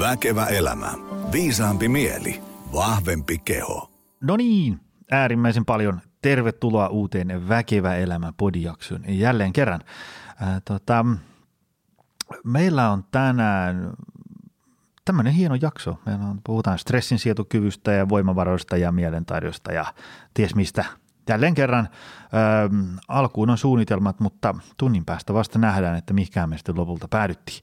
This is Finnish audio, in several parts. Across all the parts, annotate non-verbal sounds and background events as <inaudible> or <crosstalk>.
Väkevä elämä. Viisaampi mieli. Vahvempi keho. No niin, äärimmäisen paljon tervetuloa uuteen Väkevä elämä podijaksoon jälleen kerran. Ää, tota, meillä on tänään tämmöinen hieno jakso. On, puhutaan stressinsietokyvystä ja voimavaroista ja mielentaidosta ja ties mistä. Jälleen kerran ähm, alkuun on suunnitelmat, mutta tunnin päästä vasta nähdään, että mihinkään me sitten lopulta päädyttiin.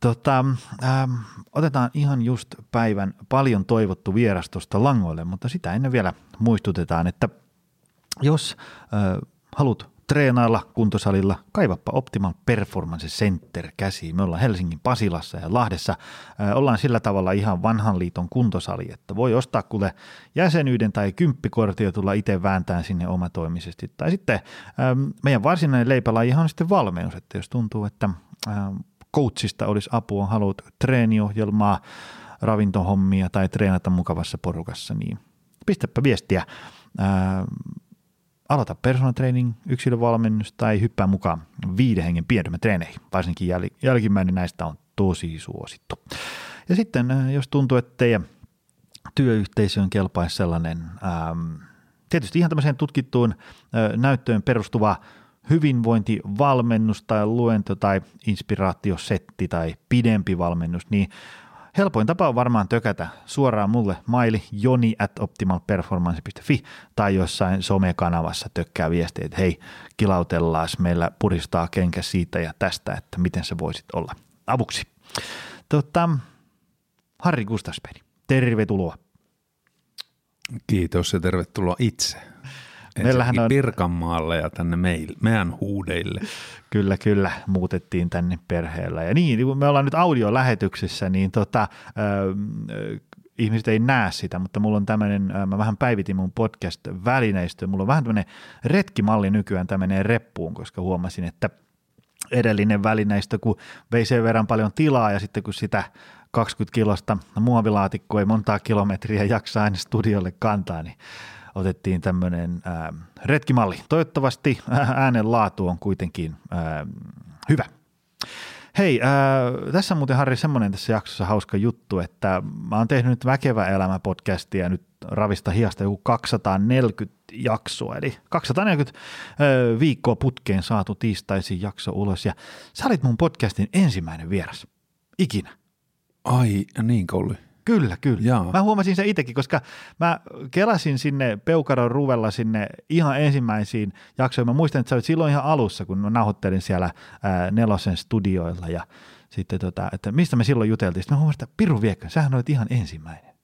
Tota, ähm, otetaan ihan just päivän paljon toivottu vierastosta langoille, mutta sitä ennen vielä muistutetaan, että jos äh, haluat treenailla kuntosalilla, kaivappa Optimal Performance Center käsiin. Me ollaan Helsingin Pasilassa ja Lahdessa. Äh, ollaan sillä tavalla ihan vanhan liiton kuntosali, että voi ostaa kuule jäsenyyden tai kymppikortin ja tulla itse vääntään sinne omatoimisesti. Tai sitten ähm, meidän varsinainen leipälaji on sitten valmennus, että jos tuntuu, että coachista olisi apua, haluat treeniohjelmaa, ravintohommia tai treenata mukavassa porukassa, niin pistäpä viestiä. Ää, aloita personal training, yksilövalmennus tai hyppää mukaan viiden hengen pienryhmätreeneihin. Varsinkin jäl- jälkimmäinen näistä on tosi suosittu. Ja sitten jos tuntuu, että teidän työyhteisöön kelpaisi sellainen, ähm, tietysti ihan tämmöiseen tutkittuun äh, näyttöön perustuva hyvinvointivalmennus tai luento tai inspiraatiosetti tai pidempi valmennus, niin helpoin tapa on varmaan tökätä suoraan mulle maili joni at optimalperformance.fi tai jossain somekanavassa tökkää viestiä, että hei, kilautellaan, meillä puristaa kenkä siitä ja tästä, että miten se voisit olla avuksi. Tota, Harri Gustafsberg, tervetuloa. Kiitos ja tervetuloa itse. Meillähän on... Pirkanmaalle ja tänne meil, meidän huudeille. Kyllä, kyllä, muutettiin tänne perheellä. Ja niin, kun me ollaan nyt audiolähetyksessä, niin tota, äh, ihmiset ei näe sitä, mutta mulla on tämmöinen, mä vähän päivitin mun podcast-välineistö, mulla on vähän tämmöinen retkimalli nykyään, tämmöinen reppuun, koska huomasin, että edellinen välineistö, kun vei sen verran paljon tilaa ja sitten kun sitä 20 kilosta muovilaatikkoa ei montaa kilometriä jaksaa aina studiolle kantaa, niin otettiin tämmöinen äh, retkimalli. Toivottavasti äänen laatu on kuitenkin äh, hyvä. Hei, äh, tässä on muuten Harri semmoinen tässä jaksossa hauska juttu, että mä oon tehnyt nyt Väkevä elämä podcastia nyt Ravista hiasta joku 240 jaksoa, eli 240 äh, viikkoa putkeen saatu tiistaisin jakso ulos, ja sä olit mun podcastin ensimmäinen vieras, ikinä. Ai, niin oli. Kyllä, kyllä. Jaa. Mä huomasin sen itsekin, koska mä kelasin sinne Peukaron ruvella sinne ihan ensimmäisiin jaksoihin. Mä muistan, että sä olit silloin ihan alussa, kun mä nauhoittelin siellä ää, Nelosen studioilla ja sitten tota, että mistä me silloin juteltiin. Sitten mä huomasin, että Piru Viekka, sähän olet ihan ensimmäinen.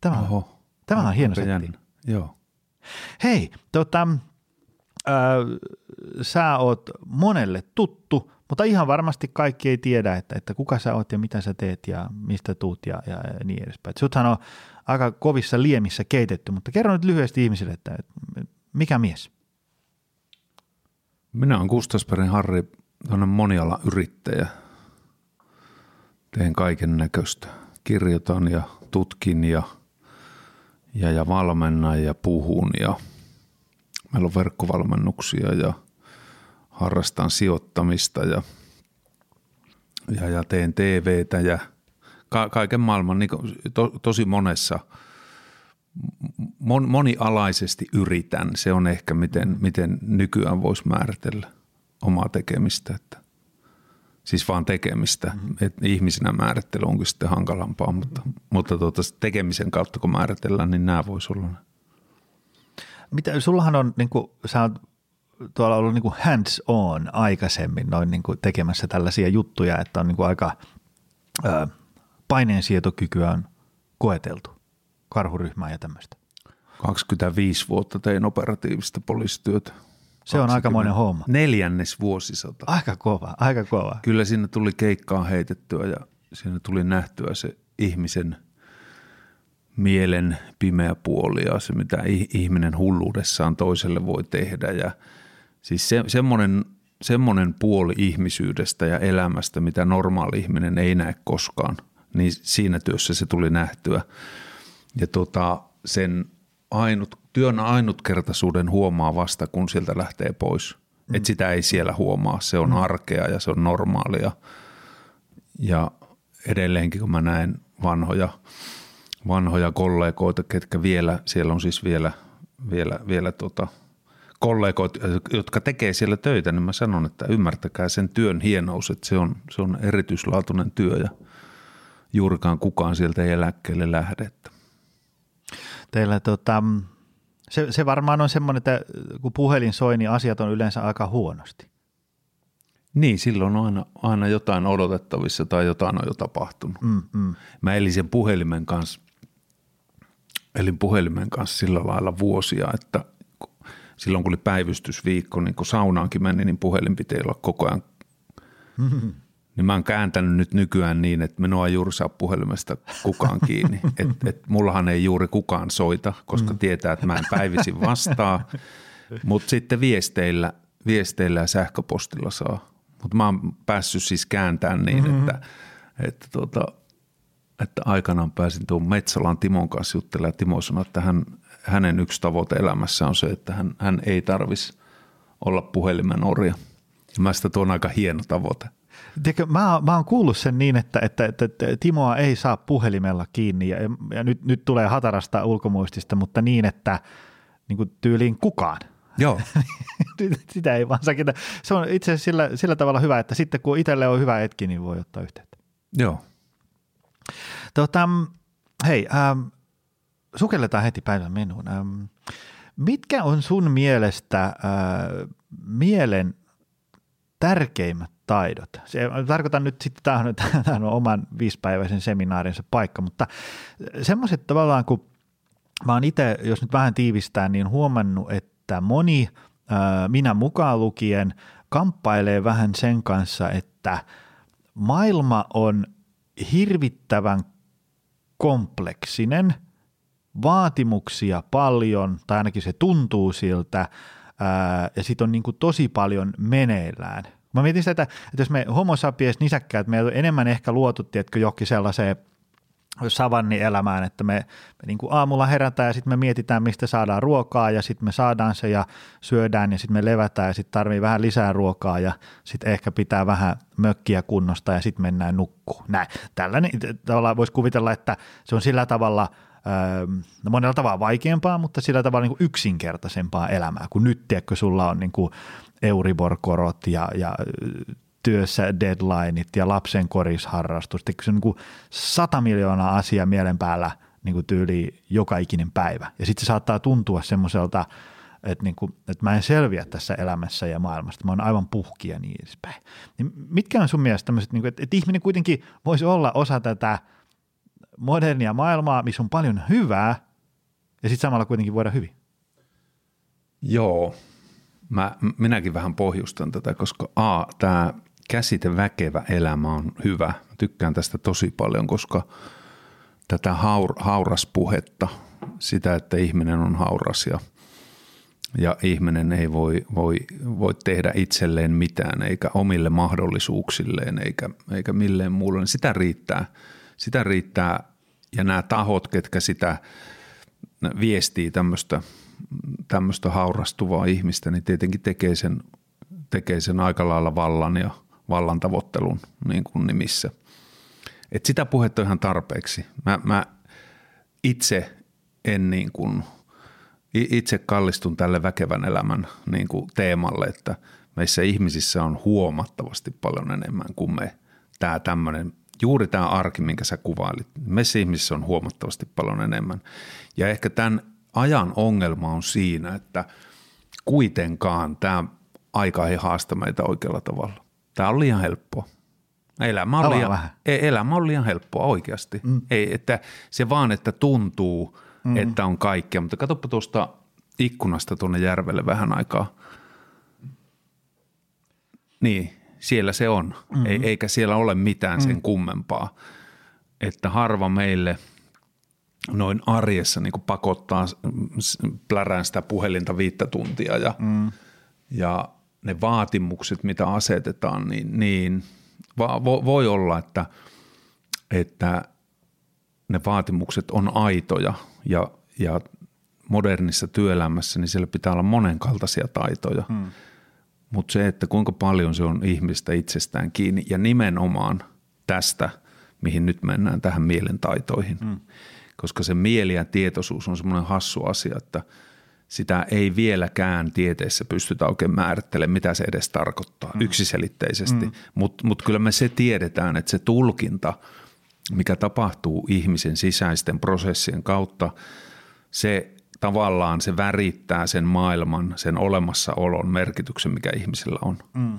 Tämä on, Oho. tämä on hieno setti. Joo. Hei, tota, äh, sä oot monelle tuttu, mutta ihan varmasti kaikki ei tiedä, että, että kuka sä oot ja mitä sä teet ja mistä tuut ja, ja niin edespäin. Suthan on aika kovissa liemissä keitetty, mutta kerro nyt lyhyesti ihmisille, että, että mikä mies? Minä olen Gustasperin Harri, moniala yrittäjä. Teen kaiken näköistä. Kirjoitan ja tutkin ja, ja, ja valmennan ja puhun ja meillä on verkkovalmennuksia ja – harrastan sijoittamista ja, ja, ja teen TVtä ja ka- kaiken maailman niin to, tosi monessa mon, monialaisesti yritän. Se on ehkä miten, miten nykyään voisi määritellä omaa tekemistä, että siis vaan tekemistä. Mm-hmm. Et ihmisenä määrittely onkin sitten hankalampaa, mutta, mutta tuota, tekemisen kautta kun määritellään, niin nämä voisi olla. Mitä, sullahan on, niin kuin, sä oot tuolla ollut niin kuin hands on aikaisemmin noin niin kuin tekemässä tällaisia juttuja, että on niin kuin aika ö, paineensietokykyä on koeteltu karhuryhmää ja tämmöistä. 25 vuotta tein operatiivista poliisityötä. Se on aikamoinen homma. Neljännes vuosisata. Aika kova, aika kova. Kyllä siinä tuli keikkaa heitettyä ja siinä tuli nähtyä se ihmisen mielen pimeä puoli ja se, mitä ihminen hulluudessaan toiselle voi tehdä ja – Siis se, semmoinen, semmoinen puoli ihmisyydestä ja elämästä, mitä normaali ihminen ei näe koskaan, niin siinä työssä se tuli nähtyä. Ja tota, sen ainut, työn ainutkertaisuuden huomaa vasta, kun sieltä lähtee pois. Mm. Et sitä ei siellä huomaa, se on mm. arkea ja se on normaalia. Ja edelleenkin, kun mä näen vanhoja, vanhoja kollegoita, ketkä vielä, siellä on siis vielä, vielä, vielä tota, kollegoita, jotka tekee siellä töitä, niin mä sanon, että ymmärtäkää sen työn hienous, että se on, se on erityislaatuinen työ ja juurikaan kukaan sieltä ei eläkkeelle lähde. Teillä tota, se, se varmaan on semmoinen, että kun puhelin soi, niin asiat on yleensä aika huonosti. Niin, silloin on aina, aina jotain odotettavissa tai jotain on jo tapahtunut. Mm, mm. Mä elin sen puhelimen kanssa, elin puhelimen kanssa sillä lailla vuosia, että silloin kun oli päivystysviikko, niin kun saunaankin meni, niin puhelin piti olla koko ajan. Mm-hmm. Niin mä oon kääntänyt nyt nykyään niin, että minua ei juuri saa puhelimesta kukaan kiinni. <laughs> Et, et mullahan ei juuri kukaan soita, koska mm. tietää, että mä en päivisin vastaa. <laughs> Mutta sitten viesteillä, viesteillä ja sähköpostilla saa. Mutta mä oon päässyt siis kääntämään niin, mm-hmm. että, että, tuota, että aikanaan pääsin tuon Metsolan Timon kanssa juttelemaan. Timo sanoi, että hän, hänen yksi tavoite elämässä on se, että hän, hän ei tarvisi olla puhelimen orja. Ja mä sitä tuon aika hieno tavoite. Tiedätkö, mä, mä oon kuullut sen niin, että, että, että, että Timoa ei saa puhelimella kiinni ja, ja nyt, nyt tulee hatarasta ulkomuistista, mutta niin, että niin kuin tyyliin kukaan. Joo. <laughs> Sitä ei vaan sakita. Se on itse asiassa sillä, sillä tavalla hyvä, että sitten kun itselle on hyvä hetki, niin voi ottaa yhteyttä. Joo. Tota, hei, ähm, sukelletaan heti päivän menuun. Ähm, mitkä on sun mielestä äh, mielen tärkeimmät taidot? Se, tarkoitan nyt sitten, tämä on, on oman viisipäiväisen seminaarinsa paikka, mutta semmoiset tavallaan, kun mä oon itse, jos nyt vähän tiivistää, niin huomannut, että moni, äh, minä mukaan lukien, kamppailee vähän sen kanssa, että maailma on hirvittävän kompleksinen, vaatimuksia paljon, tai ainakin se tuntuu siltä, ja sitten on niin kuin tosi paljon meneillään. Mä mietin sitä, että, että jos me homo sapiens nisäkkäät, me enemmän ehkä luotu, tiedätkö, johonkin sellaiseen savannielämään, että me, me niin kuin aamulla herätään ja sitten me mietitään, mistä saadaan ruokaa ja sitten me saadaan se ja syödään ja sitten me levätään ja sitten tarvii vähän lisää ruokaa ja sitten ehkä pitää vähän mökkiä kunnosta ja sitten mennään nukkuu. Näin. Tällainen tavalla voisi kuvitella, että se on sillä tavalla no monella tavalla vaikeampaa, mutta sillä tavalla niin kuin yksinkertaisempaa elämää, kun nyt tiedätkö, sulla on niin kuin Euribor-korot ja, ja työssä deadlineit ja lapsen korisharrastus. Se on niin kuin sata miljoonaa asiaa mielen päällä niin kuin tyyli joka ikinen päivä. Ja sitten se saattaa tuntua semmoiselta, että, niin kuin, että mä en selviä tässä elämässä ja maailmasta. Mä oon aivan puhki ja niin edespäin. Niin mitkä on sun mielestä tämmöiset, niin kuin, että, että ihminen kuitenkin voisi olla osa tätä modernia maailmaa, missä on paljon hyvää ja sitten samalla kuitenkin voida hyvin? Joo, mä, minäkin vähän pohjustan tätä, koska A, tämä käsite väkevä elämä on hyvä. Mä tykkään tästä tosi paljon, koska tätä haur, hauraspuhetta, sitä, että ihminen on hauras ja, ja ihminen ei voi, voi, voi tehdä itselleen mitään eikä omille mahdollisuuksilleen eikä, eikä milleen muulle, niin sitä riittää. Sitä riittää ja nämä tahot, ketkä sitä viestii tämmöistä, tämmöistä haurastuvaa ihmistä, niin tietenkin tekee sen, tekee sen aika lailla vallan ja – vallan tavoittelun niin kuin nimissä. Et sitä puhetta on ihan tarpeeksi. Mä, mä itse en niin kuin, itse kallistun tälle väkevän elämän niin kuin teemalle, että meissä ihmisissä on huomattavasti paljon enemmän kuin me tämä tämmöinen, juuri tämä arki, minkä sä kuvailit. Meissä ihmisissä on huomattavasti paljon enemmän. Ja ehkä tämän ajan ongelma on siinä, että kuitenkaan tämä aika ei haasta meitä oikealla tavalla. Tämä on liian helppoa. Elämä on, liian, vähän. elämä on liian helppoa oikeasti. Mm. Ei, että se vaan, että tuntuu, mm. että on kaikkea. Mutta katsoppa tuosta ikkunasta tuonne järvelle vähän aikaa. Niin, siellä se on. Mm. Ei, eikä siellä ole mitään mm. sen kummempaa. Että harva meille noin arjessa niin pakottaa plärään sitä puhelinta viittä tuntia ja, mm. ja – ne vaatimukset, mitä asetetaan, niin, niin vo, voi olla, että, että ne vaatimukset on aitoja ja, ja modernissa työelämässä, niin siellä pitää olla monenkaltaisia taitoja. Hmm. Mutta se, että kuinka paljon se on ihmistä itsestään kiinni ja nimenomaan tästä mihin nyt mennään tähän mielentaitoihin. Mm. Koska se mieli ja tietoisuus on semmoinen hassu asia, että sitä ei vieläkään tieteessä pystytä oikein määrittelemään, mitä se edes tarkoittaa mm. yksiselitteisesti. Mm. Mutta mut kyllä me se tiedetään, että se tulkinta, mikä tapahtuu ihmisen sisäisten prosessien kautta, se tavallaan se värittää sen maailman, sen olemassaolon merkityksen, mikä ihmisellä on. Mm.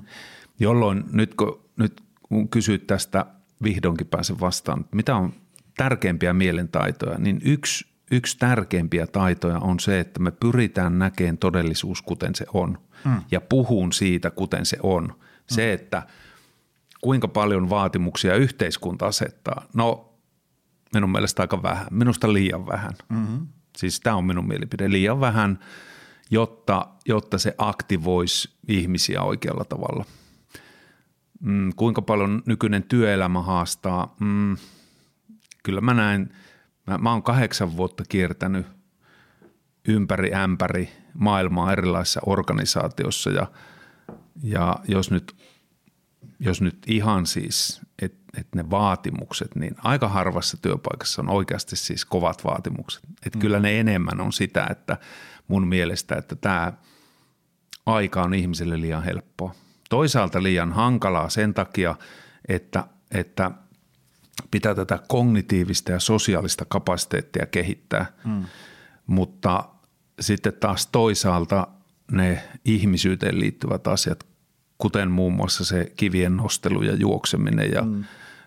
Jolloin nyt kun, nyt kun kysyt tästä, vihdoinkin pääsen vastaan, mitä on tärkeimpiä mielentaitoja, niin yksi, yksi tärkeimpiä taitoja on se, että me pyritään näkemään todellisuus kuten se on mm. ja puhun siitä kuten se on. Mm. Se, että kuinka paljon vaatimuksia yhteiskunta asettaa, no minun mielestä aika vähän, minusta liian vähän. Mm-hmm. Siis tämä on minun mielipide, liian vähän, jotta, jotta se aktivoisi ihmisiä oikealla tavalla. Mm, kuinka paljon nykyinen työelämä haastaa? Mm, kyllä mä näen, mä, mä oon kahdeksan vuotta kiertänyt ympäri ämpäri maailmaa erilaisissa organisaatioissa ja, ja jos nyt, jos nyt ihan siis, että et ne vaatimukset, niin aika harvassa työpaikassa on oikeasti siis kovat vaatimukset. Että mm. kyllä ne enemmän on sitä, että mun mielestä, että tämä aika on ihmiselle liian helppoa. Toisaalta liian hankalaa sen takia, että, että – pitää tätä kognitiivista ja sosiaalista kapasiteettia kehittää, mm. mutta sitten taas toisaalta ne ihmisyyteen liittyvät asiat, kuten muun muassa se kivien nostelu ja juokseminen ja, mm.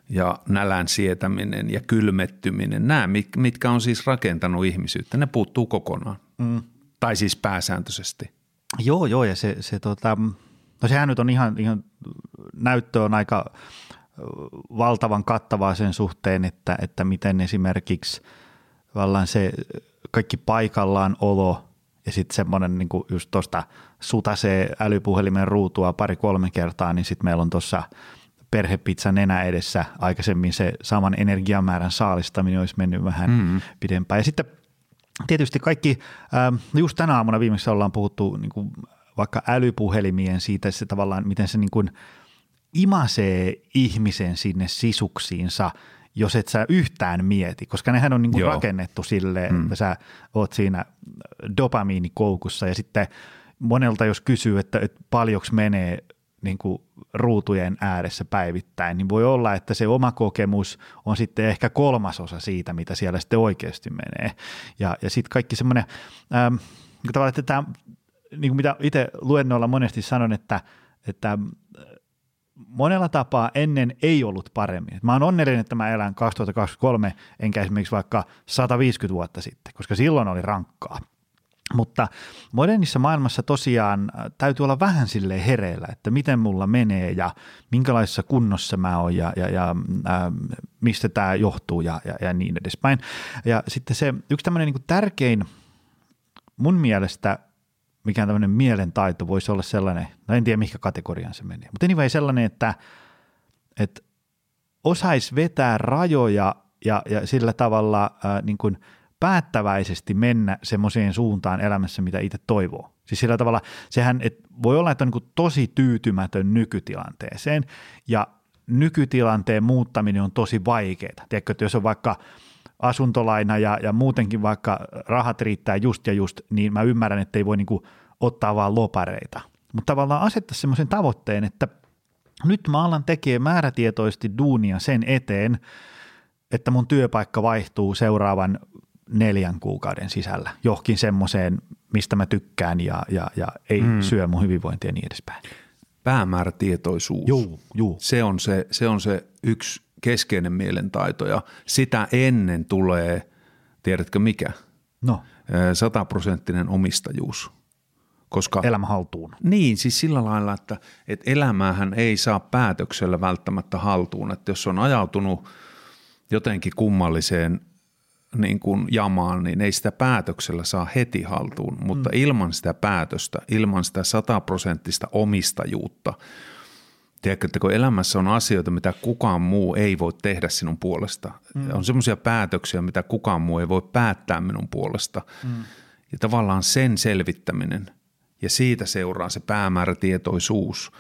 ja nälän sietäminen ja kylmettyminen, nämä mitkä on siis rakentanut ihmisyyttä, ne puuttuu kokonaan. Mm. Tai siis pääsääntöisesti. Joo, joo ja se, se tota, no sehän nyt on ihan, ihan näyttö on aika – valtavan kattavaa sen suhteen, että, että miten esimerkiksi vallan se kaikki paikallaan olo ja sitten semmoinen niin just tuosta sutasee älypuhelimen ruutua pari-kolme kertaa, niin sitten meillä on tuossa perhepizza nenä edessä. Aikaisemmin se saman energiamäärän saalistaminen olisi mennyt vähän mm-hmm. pidempään. Ja sitten tietysti kaikki, ähm, just tänä aamuna viimeksi ollaan puhuttu niin kuin vaikka älypuhelimien siitä, se tavallaan, miten se niin kuin – imasee ihmisen sinne sisuksiinsa, jos et sä yhtään mieti, koska nehän on niinku rakennettu silleen, mm. että sä oot siinä dopamiinikoukussa ja sitten monelta jos kysyy, että, että paljonko menee niin kuin ruutujen ääressä päivittäin, niin voi olla, että se oma kokemus on sitten ehkä kolmasosa siitä, mitä siellä sitten oikeasti menee. Ja, ja sitten kaikki semmoinen, ähm, tavallaan, että tämä, niin kuin mitä itse luennoilla monesti sanon, että, että monella tapaa ennen ei ollut paremmin. Mä oon onnellinen, että mä elän 2023, enkä esimerkiksi vaikka 150 vuotta sitten, koska silloin oli rankkaa. Mutta modernissa maailmassa tosiaan äh, täytyy olla vähän sille hereillä, että miten mulla menee ja minkälaisessa kunnossa mä oon ja, ja, ja äh, mistä tämä johtuu ja, ja, ja niin edespäin. Ja sitten se yksi tämmöinen niin tärkein mun mielestä mikään tämmöinen mielentaito voisi olla sellainen, no en tiedä mikä kategoriaan se menee, mutta anyway sellainen, että, että osaisi vetää rajoja ja, ja sillä tavalla ää, niin kuin päättäväisesti mennä semmoiseen suuntaan elämässä, mitä itse toivoo. Siis sillä tavalla, sehän et voi olla, että on niin tosi tyytymätön nykytilanteeseen ja nykytilanteen muuttaminen on tosi vaikeaa. Tiedätkö, että jos on vaikka asuntolaina ja, ja muutenkin vaikka rahat riittää just ja just, niin mä ymmärrän, että ei voi niin kuin ottaa vaan lopareita. Mutta tavallaan asettaa semmoisen tavoitteen, että nyt mä alan tekemään määrätietoisesti duunia sen eteen, että mun työpaikka vaihtuu seuraavan neljän kuukauden sisällä johonkin semmoiseen, mistä mä tykkään ja, ja, ja ei mm. syö mun hyvinvointia ja niin edespäin. Päämäärätietoisuus. Joo, joo. Se, on se, se on se yksi keskeinen mielentaito ja sitä ennen tulee, tiedätkö mikä? No. Sataprosenttinen omistajuus. Koska, Elämä haltuun. Niin, siis sillä lailla, että, että elämäähän ei saa päätöksellä välttämättä haltuun. Että jos on ajautunut jotenkin kummalliseen niin kuin jamaan, niin ei sitä päätöksellä saa heti haltuun, mutta mm. ilman sitä päätöstä, ilman sitä sataprosenttista omistajuutta – Tiedätkö, että kun elämässä on asioita, mitä kukaan muu ei voi tehdä sinun puolesta. Mm. On semmoisia päätöksiä, mitä kukaan muu ei voi päättää minun puolesta. Mm. Ja tavallaan sen selvittäminen ja siitä seuraa se päämäärätietoisuus.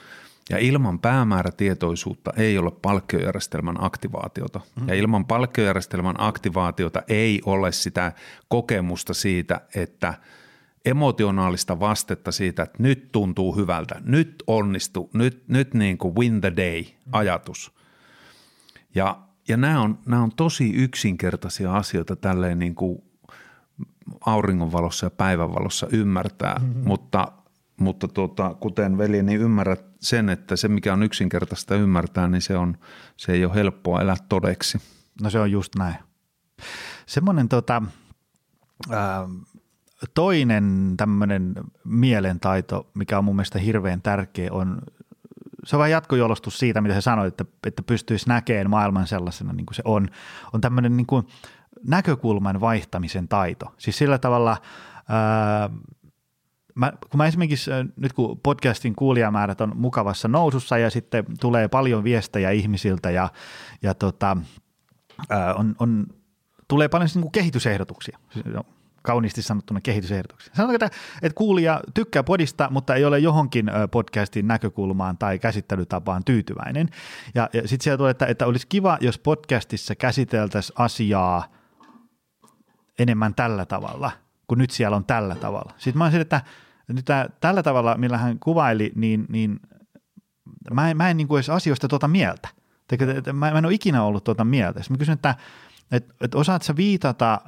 Ja ilman päämäärätietoisuutta ei ole palkkiojärjestelmän aktivaatiota. Mm. Ja ilman palkkiojärjestelmän aktivaatiota ei ole sitä kokemusta siitä, että emotionaalista vastetta siitä, että nyt tuntuu hyvältä, nyt onnistu, nyt, nyt niin kuin win the day ajatus. Ja, ja nämä, on, nämä on tosi yksinkertaisia asioita tälleen niin kuin auringonvalossa ja päivänvalossa ymmärtää, mm-hmm. mutta, mutta tuota, kuten veli, niin ymmärrät sen, että se mikä on yksinkertaista ymmärtää, niin se, on, se ei ole helppoa elää todeksi. No se on just näin. Semmoinen tota, ää, toinen tämmöinen mielentaito, mikä on mun mielestä hirveän tärkeä, on se on vain jatkojolostus siitä, mitä sä sanoit, että, että pystyisi näkemään maailman sellaisena niin kuin se on. On tämmöinen niin kuin näkökulman vaihtamisen taito. Siis sillä tavalla, ää, mä, kun mä esimerkiksi nyt kun podcastin kuulijamäärät on mukavassa nousussa ja sitten tulee paljon viestejä ihmisiltä ja, ja tota, ää, on, on, tulee paljon siis niin kuin kehitysehdotuksia. Kauniisti sanottuna kehitysehdotuksia. Sanotaan, että, että kuulija tykkää podista, mutta ei ole johonkin podcastin näkökulmaan tai käsittelytapaan tyytyväinen. Ja, ja sitten sieltä tulee, että, että olisi kiva, jos podcastissa käsiteltäisiin asiaa enemmän tällä tavalla, kun nyt siellä on tällä tavalla. Sitten mä olisin, että nyt tällä tavalla, millä hän kuvaili, niin, niin mä en, mä en niin kuin edes asioista tuota mieltä. Mä en ole ikinä ollut tuota mieltä. Sitten mä kysyn, että, että, että osaatko viitata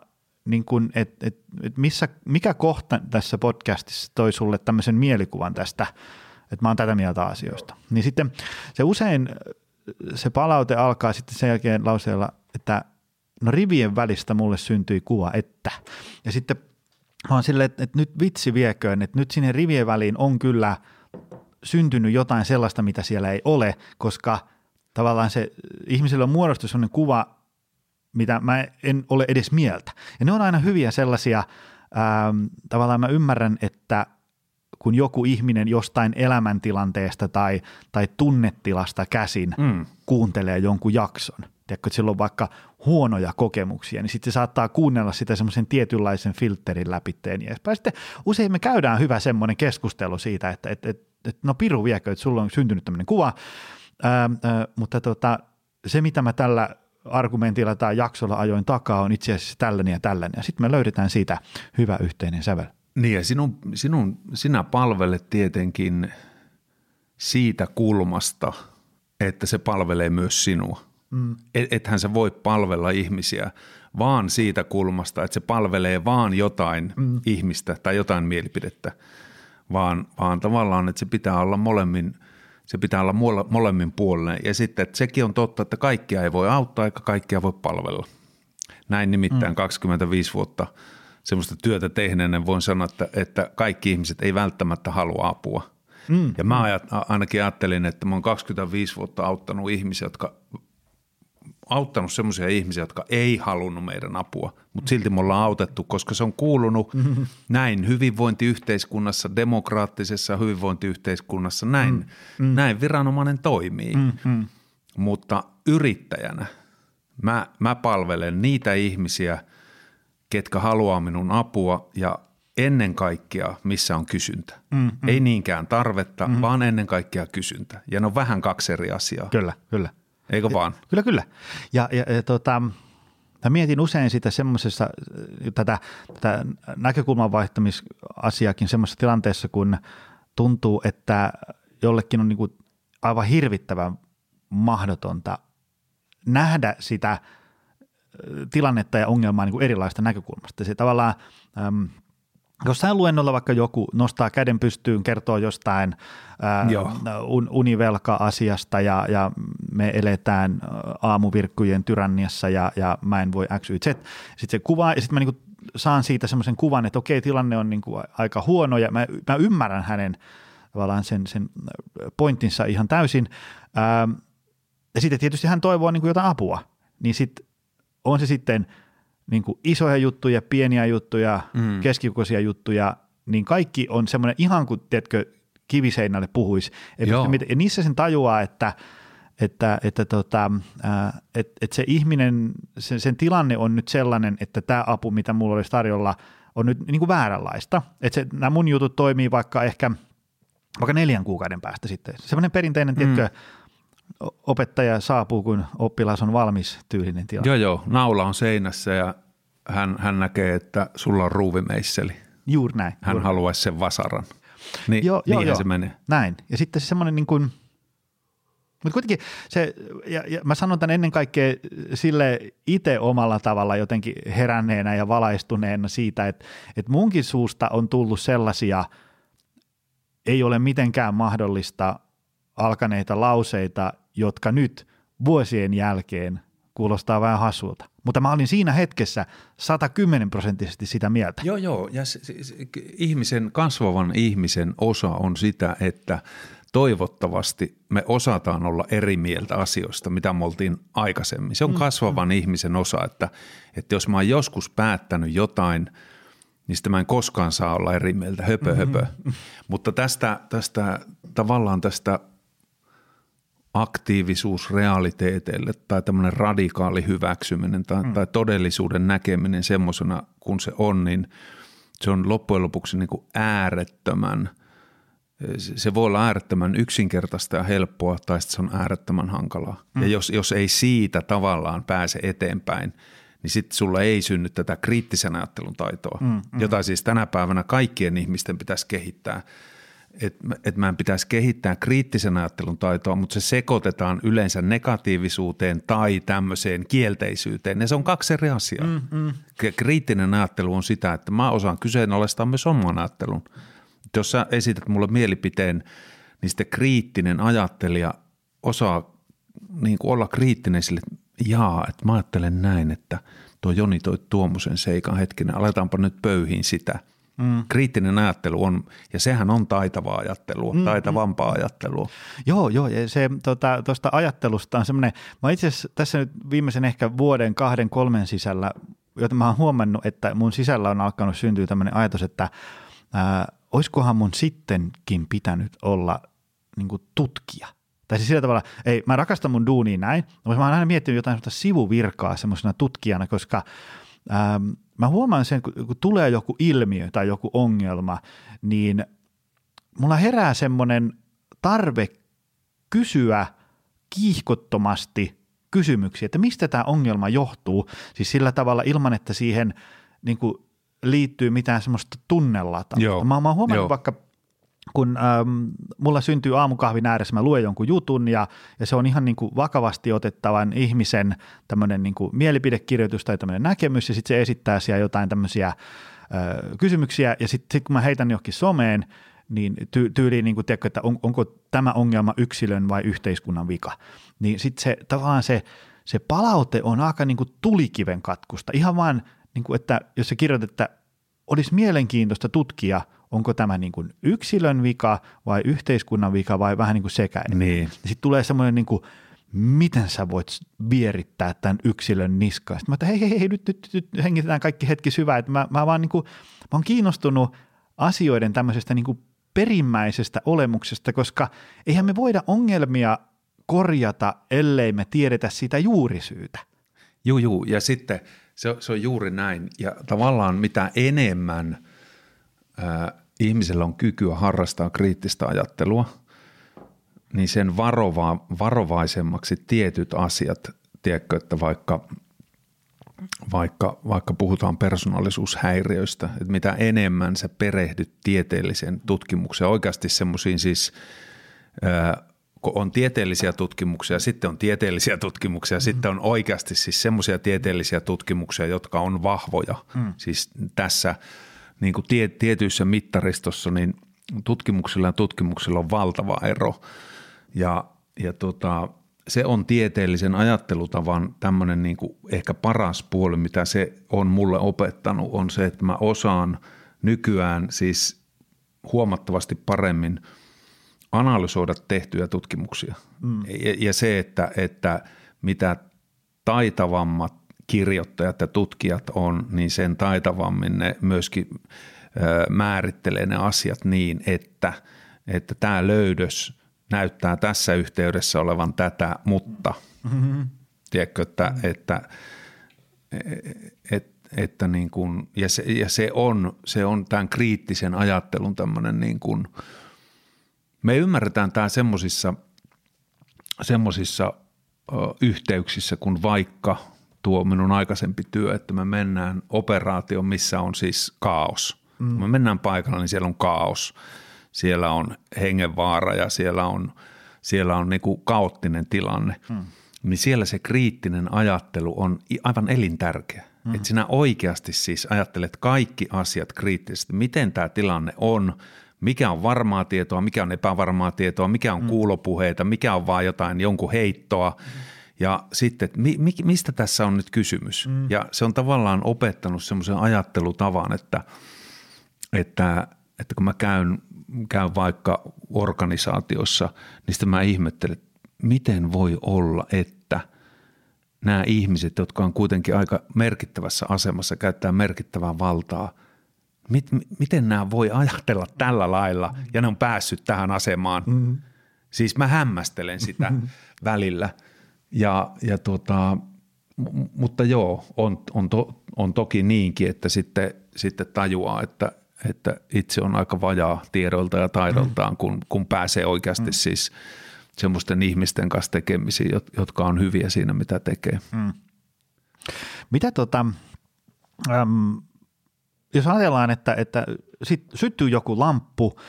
niin kuin, että, että, että missä, mikä kohta tässä podcastissa toi sulle tämmöisen mielikuvan tästä, että mä oon tätä mieltä asioista. Niin sitten se usein se palaute alkaa sitten sen jälkeen lauseella, että no rivien välistä mulle syntyi kuva, että. Ja sitten mä oon silleen, että, että nyt vitsi vieköön, että nyt sinne rivien väliin on kyllä syntynyt jotain sellaista, mitä siellä ei ole, koska tavallaan se ihmisellä on muodostunut sellainen kuva, mitä mä en ole edes mieltä. Ja ne on aina hyviä sellaisia, ähm, tavallaan mä ymmärrän, että kun joku ihminen jostain elämäntilanteesta tai, tai tunnetilasta käsin mm. kuuntelee jonkun jakson, tiedätkö, että sillä on vaikka huonoja kokemuksia, niin sitten se saattaa kuunnella sitä semmoisen tietynlaisen filterin läpi ja Sitten usein me käydään hyvä semmoinen keskustelu siitä, että, että, että, että no piru viekö, että sulla on syntynyt tämmöinen kuva, ähm, äh, mutta tota, se mitä mä tällä argumentilla tai jaksolla ajoin takaa on itse asiassa tällainen ja tällainen. Ja sitten me löydetään siitä hyvä yhteinen sävel. Niin ja sinun, sinun, sinä palvelet tietenkin siitä kulmasta, että se palvelee myös sinua. Mm. Et, ethän sä voi palvella ihmisiä vaan siitä kulmasta, että se palvelee vaan jotain mm. ihmistä tai jotain mielipidettä, vaan, vaan tavallaan, että se pitää olla molemmin – se pitää olla molemmin puolinen. Ja sitten, että sekin on totta, että kaikkia ei voi auttaa eikä kaikkia voi palvella. Näin nimittäin mm. 25 vuotta semmoista työtä tehneen voin sanoa, että, että kaikki ihmiset ei välttämättä halua apua. Mm. Ja mä ajat, ainakin ajattelin, että mä oon 25 vuotta auttanut ihmisiä, jotka auttanut semmoisia ihmisiä, jotka ei halunnut meidän apua, mutta silti me ollaan autettu, koska se on kuulunut mm-hmm. näin hyvinvointiyhteiskunnassa, demokraattisessa hyvinvointiyhteiskunnassa, näin, mm-hmm. näin viranomainen toimii. Mm-hmm. Mutta yrittäjänä mä, mä palvelen niitä ihmisiä, ketkä haluaa minun apua ja ennen kaikkea missä on kysyntä. Mm-hmm. Ei niinkään tarvetta, mm-hmm. vaan ennen kaikkea kysyntä. Ja ne on vähän kaksi eri asiaa. Kyllä, kyllä. Eikö vaan? Kyllä, kyllä. Ja, ja, ja tota, mä mietin usein sitä semmoisessa, tätä, tätä näkökulman vaihtamisasiakin semmoisessa tilanteessa, kun tuntuu, että jollekin on niin kuin aivan hirvittävän mahdotonta nähdä sitä tilannetta ja ongelmaa niin kuin erilaista näkökulmasta. Se tavallaan, äm, jossain luennolla vaikka joku nostaa käden pystyyn, kertoo jostain ää, un, univelka-asiasta ja, ja me eletään aamuvirkkujen tyranniassa ja, ja mä en voi X, Y, Z. Sitten se kuva, ja sitten mä niinku saan siitä semmoisen kuvan, että okei, tilanne on niinku aika huono ja mä, mä ymmärrän hänen tavallaan sen, sen pointtinsa ihan täysin. Ää, ja sitten tietysti hän toivoo niinku jotain apua, niin sitten on se sitten – niin kuin isoja juttuja, pieniä juttuja, mm. keskikokoisia juttuja, niin kaikki on semmoinen ihan kuin, tiedätkö, kiviseinälle puhuisi. Ja niissä sen tajuaa, että, että, että, tota, että, että se ihminen, sen, sen tilanne on nyt sellainen, että tämä apu, mitä mulla olisi tarjolla, on nyt niin kuin vääränlaista. Että se, nämä mun jutut toimii vaikka ehkä vaikka neljän kuukauden päästä sitten. Semmoinen perinteinen, mm. tiedätkö, opettaja saapuu, kun oppilas on valmis tyylinen tila. Joo, joo. Naula on seinässä ja hän, hän näkee, että sulla on ruuvimeisseli. Juuri näin. Hän juuri. haluaisi sen vasaran. Niin, joo, joo, joo. se menee. Näin. Ja sitten se semmoinen niin kuin, mutta kuitenkin se, ja, ja mä sanon tämän ennen kaikkea sille itse omalla tavalla jotenkin heränneenä ja valaistuneena siitä, että, että munkin suusta on tullut sellaisia, ei ole mitenkään mahdollista alkaneita lauseita, jotka nyt vuosien jälkeen kuulostaa vähän hassulta. Mutta mä olin siinä hetkessä 110 prosenttisesti sitä mieltä. Joo, joo. Ja se, se, se, ihmisen, kasvavan ihmisen osa on sitä, että toivottavasti me osataan olla eri mieltä asioista, mitä me oltiin aikaisemmin. Se on mm, kasvavan mm. ihmisen osa, että, että jos mä oon joskus päättänyt jotain, niin sitä mä en koskaan saa olla eri mieltä, höpö, mm-hmm. höpö. Mutta tästä, tästä tavallaan tästä – aktiivisuus realiteeteille tai tämmöinen radikaali hyväksyminen tai, mm. tai todellisuuden näkeminen semmoisena kuin se on, niin se on loppujen lopuksi niin kuin äärettömän, se voi olla äärettömän yksinkertaista ja helppoa tai se on äärettömän hankalaa. Mm. Ja jos, jos ei siitä tavallaan pääse eteenpäin, niin sitten sulla ei synny tätä kriittisen ajattelun taitoa, mm, mm. jota siis tänä päivänä kaikkien ihmisten pitäisi kehittää – että et meidän pitäisi kehittää kriittisen ajattelun taitoa, mutta se sekoitetaan yleensä negatiivisuuteen tai tämmöiseen kielteisyyteen. Ja se on kaksi eri asiaa. Mm, mm. Kriittinen ajattelu on sitä, että mä osaan kyseenalaistaa myös oman ajattelun. Jos sä esität mulle mielipiteen, niin sitten kriittinen ajattelija osaa niin kuin olla kriittinen sille, että jaa, että mä ajattelen näin, että tuo Joni toi tuommoisen seikan hetkinen, aletaanpa nyt pöyhiin sitä – Mm. Kriittinen ajattelu on, ja sehän on taitavaa ajattelua, mm, taitavampaa mm. ajattelua. Joo, joo, ja se tuosta tota, ajattelusta on semmoinen, mä itse asiassa tässä nyt viimeisen ehkä vuoden, kahden, kolmen sisällä, jota mä oon huomannut, että mun sisällä on alkanut syntyä tämmöinen ajatus, että ää, olisikohan mun sittenkin pitänyt olla niin tutkija. Tai siis sillä tavalla, ei, mä rakastan mun duunia näin, mutta mä oon aina miettinyt jotain sivuvirkaa semmoisena tutkijana, koska ähm, mä huomaan sen, kun, kun tulee joku ilmiö tai joku ongelma, niin mulla herää semmoinen tarve kysyä kiihkottomasti kysymyksiä, että mistä tämä ongelma johtuu, siis sillä tavalla ilman, että siihen niin kuin, liittyy mitään semmoista tunnelata. Joo. Mä, mä oon huomannut Joo. vaikka kun ähm, mulla syntyy aamukahvin ääressä, mä luen jonkun jutun ja, ja se on ihan niin kuin vakavasti otettavan ihmisen tämmöinen niin kuin mielipidekirjoitus tai tämmöinen näkemys ja sitten se esittää siellä jotain tämmöisiä äh, kysymyksiä ja sitten sit kun mä heitän johonkin someen, niin ty- tyyliin, niin kuin, tiedätkö, että on, onko tämä ongelma yksilön vai yhteiskunnan vika, niin sitten se tavallaan se, se palaute on aika niin kuin tulikiven katkusta, ihan vaan, niin kuin, että jos se kirjoitat, että olisi mielenkiintoista tutkia – onko tämä niin kuin yksilön vika vai yhteiskunnan vika vai vähän niin kuin sekä. Niin. Sitten tulee semmoinen, niin kuin, miten sä voit vierittää tämän yksilön niskaan. Sitten mä että hei, hei, hei, nyt, nyt, nyt hengitetään kaikki hetki syvää. Että mä, mä vaan niin kuin, mä oon kiinnostunut asioiden tämmöisestä niin kuin perimmäisestä olemuksesta, koska eihän me voida ongelmia korjata, ellei me tiedetä sitä juurisyytä. Juu, juu, ja sitten se, se on juuri näin. Ja tavallaan mitä enemmän – ihmisellä on kykyä harrastaa kriittistä ajattelua, niin sen varova, varovaisemmaksi tietyt asiat, tiedätkö, että vaikka, vaikka, vaikka puhutaan persoonallisuushäiriöistä, että mitä enemmän sä perehdyt tieteelliseen tutkimukseen, oikeasti semmoisiin siis, kun on tieteellisiä tutkimuksia, sitten on tieteellisiä tutkimuksia, mm. sitten on oikeasti siis semmoisia tieteellisiä tutkimuksia, jotka on vahvoja. Mm. Siis tässä – niin kuin tie, tietyissä mittaristossa, niin tutkimuksilla ja tutkimuksilla on valtava ero. Ja, ja tota, se on tieteellisen ajattelutavan tämmöinen niin kuin ehkä paras puoli, mitä se on mulle opettanut, on se, että mä osaan nykyään siis huomattavasti paremmin analysoida tehtyjä tutkimuksia. Mm. Ja, ja se, että, että mitä taitavammat kirjoittajat ja tutkijat on, niin sen taitavammin ne myöskin määrittelee ne asiat niin, että, että tämä löydös näyttää tässä yhteydessä olevan tätä, mutta mm-hmm. tiedätkö, että, että, että, että niin kuin, ja, se, ja se, on, se on tämän kriittisen ajattelun tämmöinen niin kuin, Me ymmärretään tämä semmoisissa semmosissa, yhteyksissä kuin vaikka tuo minun aikaisempi työ, että me mennään operaatioon, missä on siis kaos. Mm. Kun me mennään paikalla, niin siellä on kaos. Siellä on hengenvaara ja siellä on, siellä on niin kuin kaoottinen tilanne. Mm. Niin siellä se kriittinen ajattelu on aivan elintärkeä. Mm. Että sinä oikeasti siis ajattelet kaikki asiat kriittisesti. Miten tämä tilanne on, mikä on varmaa tietoa, mikä on epävarmaa tietoa, mikä on mm. kuulopuheita, mikä on vaan jotain jonkun heittoa. Mm. Ja sitten, että mi, mi, mistä tässä on nyt kysymys? Mm. Ja se on tavallaan opettanut semmoisen ajattelutavan, että, että, että kun mä käyn, käyn vaikka organisaatiossa, niin sitten mä ihmettelen, että miten voi olla, että nämä ihmiset, jotka on kuitenkin aika merkittävässä asemassa, käyttää merkittävää valtaa – mit, miten nämä voi ajatella tällä lailla ja ne on päässyt tähän asemaan. Mm. Siis mä hämmästelen sitä <laughs> välillä. Ja, ja tota, mutta joo, on, on, to, on toki niinkin, että sitten, sitten tajuaa, että, että itse on aika vajaa tiedoilta ja taidoltaan, mm. kun, kun pääsee oikeasti mm. siis semmoisten ihmisten kanssa tekemisiin, jotka on hyviä siinä, mitä tekee. Mm. Mitä tota, äm, jos ajatellaan, että, että sit syttyy joku lamppu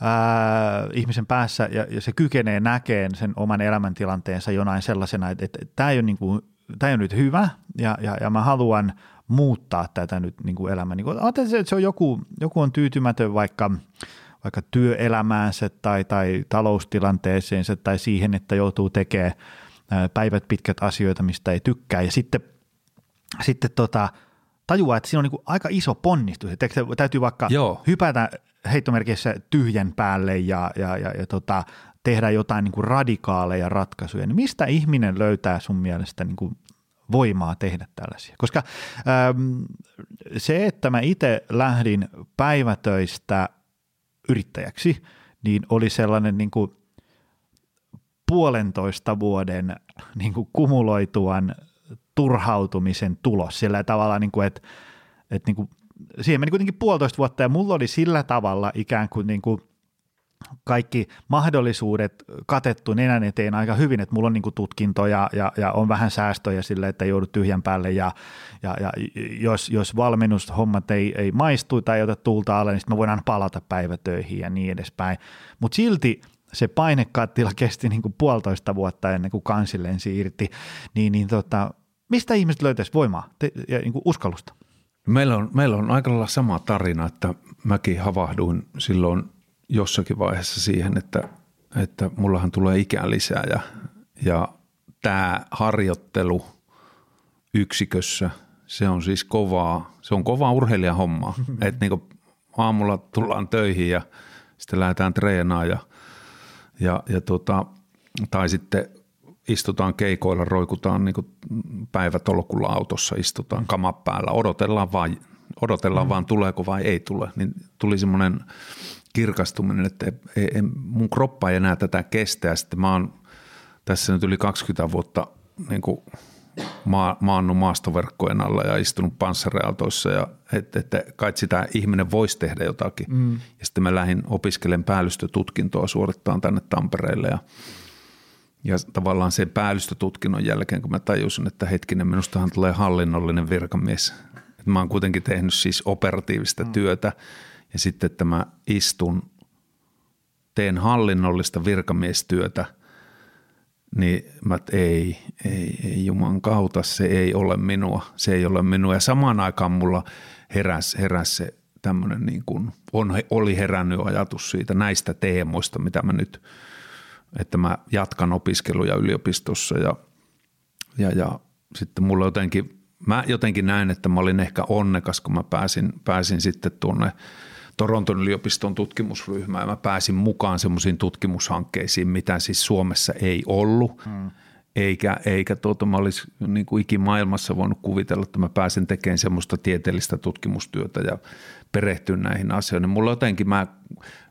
ää, ihmisen päässä ja, ja se kykenee näkemään sen oman elämäntilanteensa jonain sellaisena, että, että tämä ei ole, niin kuin, tämä ole nyt hyvä ja, ja, ja mä haluan muuttaa tätä nyt niin kuin elämää. Niin kuin, että se on joku, joku on tyytymätön vaikka, vaikka työelämäänsä tai, tai taloustilanteeseensa tai siihen, että joutuu tekemään päivät pitkät asioita, mistä ei tykkää ja sitten, sitten tota – tajuaa, että siinä on niin aika iso ponnistus. Että täytyy vaikka Joo. hypätä heittomerkissä tyhjän päälle ja, ja, ja, ja tota, tehdä jotain niin kuin radikaaleja ratkaisuja. Niin mistä ihminen löytää sun mielestä niin kuin voimaa tehdä tällaisia? Koska äm, se, että mä itse lähdin päivätöistä yrittäjäksi, niin oli sellainen niin kuin puolentoista vuoden niin kuin kumuloituan turhautumisen tulos sillä tavalla, niin kuin, että, että niin kuin, siihen meni kuitenkin puolitoista vuotta ja mulla oli sillä tavalla ikään kuin, niin kuin kaikki mahdollisuudet katettu nenän eteen aika hyvin, että mulla on niin kuin tutkinto ja, ja, ja, on vähän säästöjä sille, että ei joudu tyhjän päälle ja, ja, ja jos, jos valmennushommat ei, ei maistu tai ei ota tulta alle, niin sitten mä voin aina palata päivätöihin ja niin edespäin. Mutta silti se painekattila kesti niin kuin puolitoista vuotta ennen kuin kansi lensi irti, niin, niin tota, Mistä ihmiset löytäisi voimaa ja niin kuin uskallusta? Meillä on, meillä on aika lailla sama tarina, että mäkin havahduin silloin jossakin vaiheessa siihen, että, että mullahan tulee ikää lisää ja, ja tämä harjoittelu yksikössä, se on siis kovaa, se on kovaa urheilijahommaa. että niin aamulla tullaan töihin ja sitten lähdetään treenaamaan ja, ja, ja tota, tai sitten istutaan keikoilla, roikutaan niin päivätolkulla autossa, istutaan kama päällä, odotellaan vaan, odotellaan mm. vaan tuleeko vai ei tule. Niin tuli semmoinen kirkastuminen, että ei, ei, mun kroppa ei enää tätä kestä. Sitten mä oon tässä nyt yli 20 vuotta niin kuin maa, maannut maastoverkkojen alla ja istunut panssareautoissa ja että, että kai sitä ihminen voisi tehdä jotakin. Mm. Ja sitten mä lähdin opiskelemaan päällystötutkintoa suorittaa tänne Tampereelle ja – ja tavallaan sen päällystötutkinnon jälkeen, kun mä tajusin, että hetkinen, minustahan tulee hallinnollinen virkamies. Että mä oon kuitenkin tehnyt siis operatiivista mm. työtä ja sitten, että mä istun, teen hallinnollista virkamiestyötä, niin mä et, ei, ei, ei Juman kautta, se ei ole minua, se ei ole minua. Ja samaan aikaan mulla heräs, heräs se tämmöinen niin kuin, on, oli herännyt ajatus siitä näistä teemoista, mitä mä nyt – että mä jatkan opiskeluja yliopistossa ja, ja, ja sitten mulla jotenkin, mä jotenkin näin, että mä olin ehkä onnekas, kun mä pääsin, pääsin sitten tuonne Toronton yliopiston tutkimusryhmään ja mä pääsin mukaan semmoisiin tutkimushankkeisiin, mitä siis Suomessa ei ollut. Hmm. Eikä, eikä tuota, mä olisi niin kuin ikimaailmassa voinut kuvitella, että mä pääsen tekemään semmoista tieteellistä tutkimustyötä ja perehtyä näihin asioihin. Mulla jotenkin mä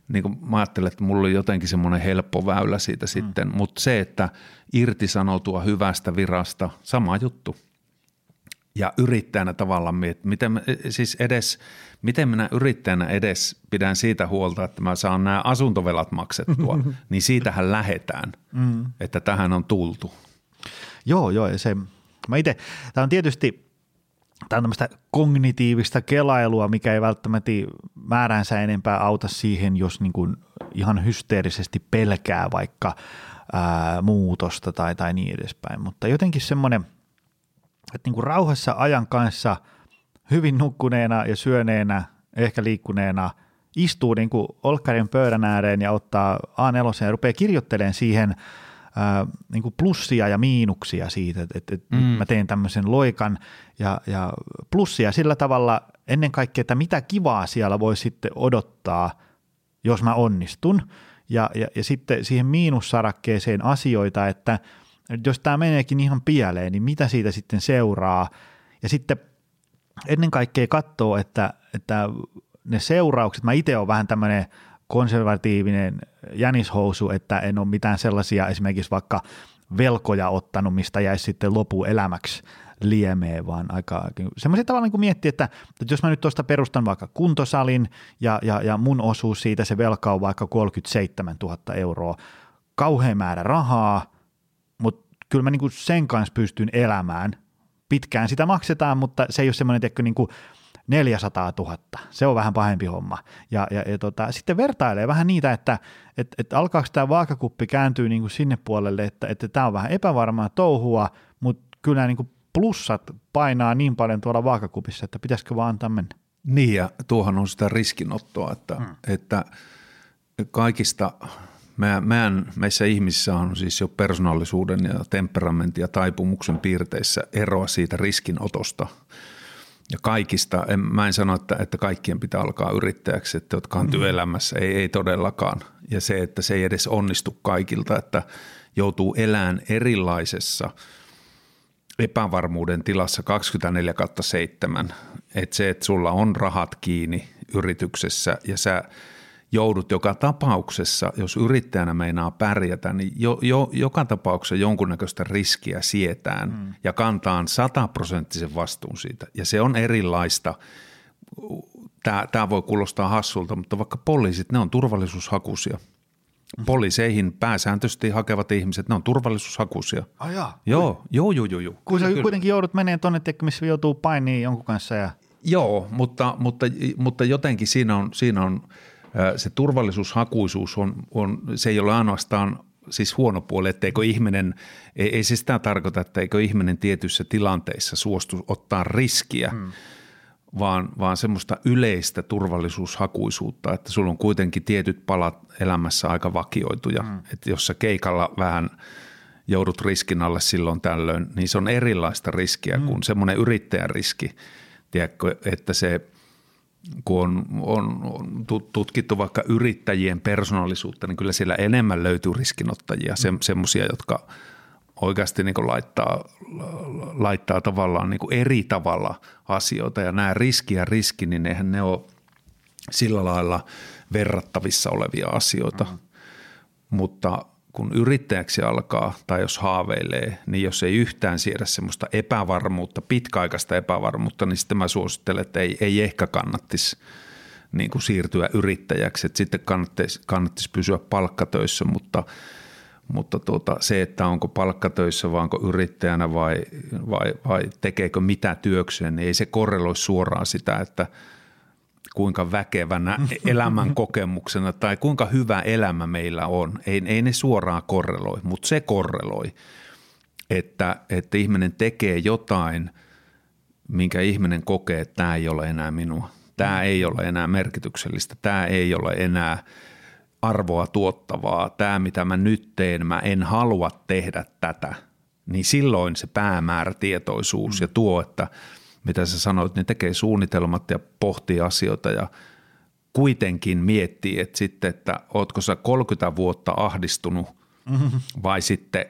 niin kuin mä ajattelen, että mulla oli jotenkin semmoinen helppo väylä siitä mm. sitten, mutta se, että irtisanoutua hyvästä virasta, sama juttu. ja yrittäjänä tavallaan miet, miten, siis edes, miten minä yrittäjänä edes pidän siitä huolta, että mä saan nämä asuntovelat maksettua, <laughs> niin siitähän lähetään, mm. että tähän on tultu. Joo, joo, se, mä itse, tämä on tietysti, tämä on tämmöistä kognitiivista kelailua, mikä ei välttämättä määränsä enempää auta siihen, jos niin kuin ihan hysteerisesti pelkää vaikka ää, muutosta tai, tai niin edespäin, mutta jotenkin semmoinen – että niin kuin rauhassa ajan kanssa hyvin nukkuneena ja syöneenä, ehkä liikkuneena, istuu niin kuin olkkarin pöydän ääreen ja ottaa A4 ja rupeaa kirjoittelemaan siihen ää, niin kuin plussia ja miinuksia siitä, että, että mm. mä teen tämmöisen loikan ja, ja plussia sillä tavalla ennen kaikkea, että mitä kivaa siellä voi sitten odottaa, jos mä onnistun. Ja, ja, ja sitten siihen miinussarakkeeseen asioita, että – jos tämä meneekin ihan pieleen, niin mitä siitä sitten seuraa? Ja sitten ennen kaikkea katsoo, että, että ne seuraukset, mä itse olen vähän tämmöinen konservatiivinen jänishousu, että en ole mitään sellaisia esimerkiksi vaikka velkoja ottanut, mistä jäisi sitten lopu elämäksi liemeen, vaan aika semmoisia tavalla niin kuin miettiä, että, että jos mä nyt tuosta perustan vaikka kuntosalin ja, ja, ja mun osuus siitä se velka on vaikka 37 000 euroa, kauhean määrä rahaa, kyllä mä niin kuin sen kanssa pystyn elämään. Pitkään sitä maksetaan, mutta se ei ole semmoinen, tiedätkö, niin kuin 400 000. Se on vähän pahempi homma. Ja, ja, ja tota, sitten vertailee vähän niitä, että et, et alkaako tämä vaakakuppi kääntyä niin kuin sinne puolelle, että, että tämä on vähän epävarmaa touhua, mutta kyllä niin kuin plussat painaa niin paljon tuolla vaakakupissa, että pitäisikö vaan antaa mennä. Niin ja tuohon on sitä riskinottoa, että, hmm. että kaikista Mä, mä meissä ihmisissä on siis jo persoonallisuuden ja temperamentin ja taipumuksen piirteissä eroa siitä riskinotosta. Ja kaikista, en, mä en sano, että, että kaikkien pitää alkaa yrittäjäksi, että jotka on mm. työelämässä, ei, ei todellakaan. Ja se, että se ei edes onnistu kaikilta, että joutuu elämään erilaisessa epävarmuuden tilassa 24 7. Että se, että sulla on rahat kiinni yrityksessä ja sä – joudut joka tapauksessa, jos yrittäjänä meinaa pärjätä, niin jo, jo, joka tapauksessa jonkunnäköistä riskiä sietään mm. ja kantaan sataprosenttisen vastuun siitä. Ja se on erilaista. Tämä, tämä voi kuulostaa hassulta, mutta vaikka poliisit, ne on turvallisuushakuisia. Mm. Poliiseihin pääsääntöisesti hakevat ihmiset, ne on turvallisuushakuisia. Ai jaa. Joo, joo, joo, joo. joo. Kun sä kuitenkin joudut menemään tuonne, missä joutuu painiin jonkun kanssa ja – Joo, mutta, mutta, mutta jotenkin siinä on, siinä on se turvallisuushakuisuus on, on, se ei ole ainoastaan siis huono puoli, etteikö ihminen, ei, ei se sitä tarkoita, että eikö ihminen tietyissä tilanteissa suostu ottaa riskiä, hmm. vaan, vaan semmoista yleistä turvallisuushakuisuutta, että sulla on kuitenkin tietyt palat elämässä aika vakioituja, hmm. että jos sä keikalla vähän joudut riskin alle silloin tällöin, niin se on erilaista riskiä hmm. kuin semmoinen yrittäjän riski, tiedätkö, että se – kun on, on, on tutkittu vaikka yrittäjien persoonallisuutta, niin kyllä siellä enemmän löytyy riskinottajia, se, semmoisia, jotka oikeasti niin laittaa, laittaa tavallaan niin eri tavalla asioita ja nämä riski ja riski, niin eihän ne ole sillä lailla verrattavissa olevia asioita, mm. mutta – kun yrittäjäksi alkaa tai jos haaveilee, niin jos ei yhtään siedä semmoista epävarmuutta, pitkäaikaista epävarmuutta, niin sitten mä suosittelen, että ei, ei ehkä kannattisi niin kuin siirtyä yrittäjäksi. Että sitten kannattaisi, kannattisi pysyä palkkatöissä, mutta, mutta tuota, se, että onko palkkatöissä vai onko yrittäjänä vai, vai, vai tekeekö mitä työkseen, niin ei se korreloi suoraan sitä, että – kuinka väkevänä elämän kokemuksena tai kuinka hyvä elämä meillä on. Ei, ei ne suoraan korreloi, mutta se korreloi, että, että ihminen tekee jotain, minkä ihminen kokee, että tämä ei ole enää minua. Tämä ei ole enää merkityksellistä. Tämä ei ole enää arvoa tuottavaa. Tämä, mitä mä nyt teen, mä en halua tehdä tätä. Niin silloin se päämäärätietoisuus ja tuo, että – mitä sä sanoit, niin tekee suunnitelmat ja pohtii asioita ja kuitenkin miettii, että sitten, että ootko sä 30 vuotta ahdistunut mm-hmm. vai sitten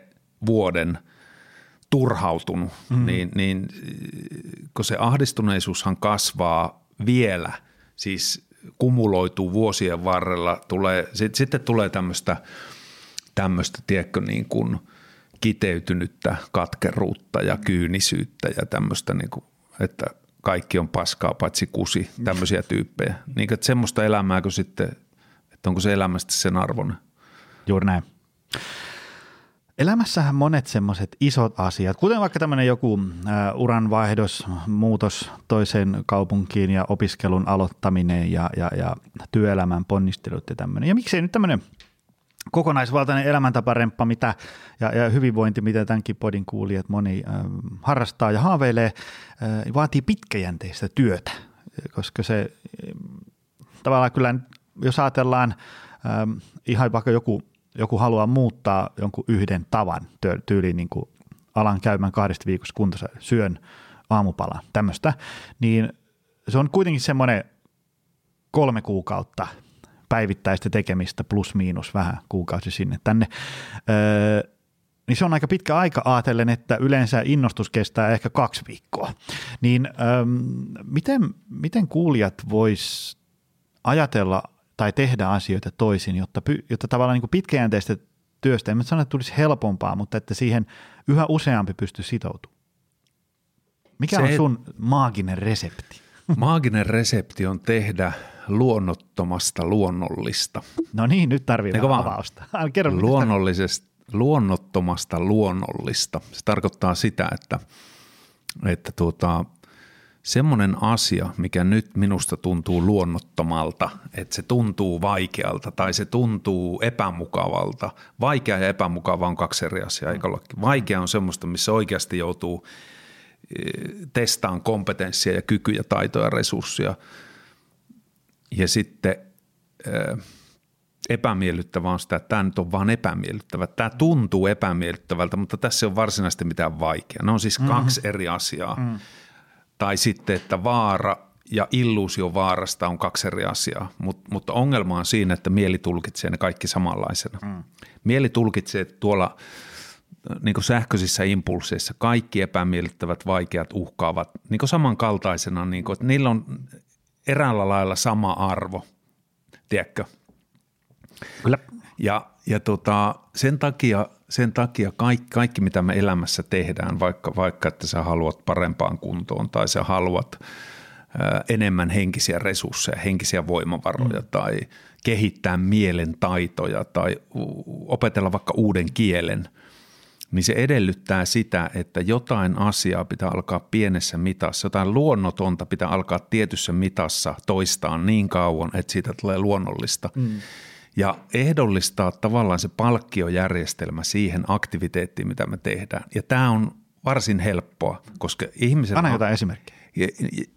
vuoden turhautunut, mm-hmm. niin, niin kun se ahdistuneisuushan kasvaa vielä, siis kumuloituu vuosien varrella, tulee, sit, sitten tulee tämmöistä, tämmöistä tiedätkö, niin kuin kiteytynyttä katkeruutta ja kyynisyyttä ja tämmöistä niin kuin että kaikki on paskaa paitsi kusi, tämmöisiä tyyppejä. Niin, että semmoista elämääkö sitten, että onko se elämästä sen arvoinen? Juuri näin. Elämässähän monet semmoiset isot asiat, kuten vaikka tämmöinen joku äh, uranvaihdos, muutos toiseen kaupunkiin ja opiskelun aloittaminen ja, ja, ja työelämän ponnistelut ja tämmöinen. Ja miksei nyt tämmöinen kokonaisvaltainen elämäntaparemppa mitä, ja, ja hyvinvointi, mitä tämänkin podin kuulijat moni äh, harrastaa ja haaveilee, äh, vaatii pitkäjänteistä työtä, koska se äh, tavallaan kyllä, jos ajatellaan äh, ihan vaikka joku, joku haluaa muuttaa jonkun yhden tavan tyyliin niin kuin alan käymään kahdesta viikossa kuntosa, syön aamupalan, tämmöistä, niin se on kuitenkin semmoinen kolme kuukautta – päivittäistä tekemistä plus miinus vähän kuukausi sinne tänne. Öö, niin se on aika pitkä aika ajatellen, että yleensä innostus kestää ehkä kaksi viikkoa. Niin öö, miten, miten kuulijat vois ajatella tai tehdä asioita toisin, jotta, jotta tavallaan niin kuin pitkäjänteistä työstä, en mä sano, että tulisi helpompaa, mutta että siihen yhä useampi pystyy sitoutumaan. Mikä se, on sun maaginen resepti? Maaginen resepti on tehdä luonnottomasta luonnollista. No niin, nyt tarvitaan avausta. Kerro, Luonnollisesta, luonnottomasta luonnollista. Se tarkoittaa sitä, että, että tuota, semmoinen asia, mikä nyt minusta tuntuu luonnottomalta, että se tuntuu vaikealta tai se tuntuu epämukavalta. Vaikea ja epämukava on kaksi eri asiaa, eikö Vaikea on semmoista, missä oikeasti joutuu eh, testaan kompetenssia ja kykyjä, taitoja, resursseja – ja sitten epämiellyttävää on sitä, että tämä nyt on vaan epämiellyttävä. Tämä tuntuu epämiellyttävältä, mutta tässä ei ole varsinaisesti mitään vaikeaa. Ne on siis mm-hmm. kaksi eri asiaa. Mm. Tai sitten, että vaara ja illuusio vaarasta on kaksi eri asiaa, Mut, mutta ongelma on siinä, että mieli tulkitsee ne kaikki samanlaisena. Mm. Mieli tulkitsee tuolla niin kuin sähköisissä impulseissa kaikki epämiellyttävät, vaikeat, uhkaavat niin kuin samankaltaisena, niin kuin, että niillä on eräällä lailla sama arvo, tiedätkö? Kyllä. Ja, ja tota, sen takia, sen takia kaikki, kaikki, mitä me elämässä tehdään, vaikka, vaikka että sä haluat parempaan kuntoon tai sä haluat ää, enemmän henkisiä resursseja, henkisiä voimavaroja mm. tai kehittää mielen taitoja tai opetella vaikka uuden kielen – niin se edellyttää sitä, että jotain asiaa pitää alkaa pienessä mitassa, jotain luonnotonta pitää alkaa tietyssä mitassa toistaa niin kauan, että siitä tulee luonnollista. Mm. Ja ehdollistaa tavallaan se palkkiojärjestelmä siihen aktiviteettiin, mitä me tehdään. Ja tämä on varsin helppoa, koska ihmisellä Anna jotain esimerkkiä.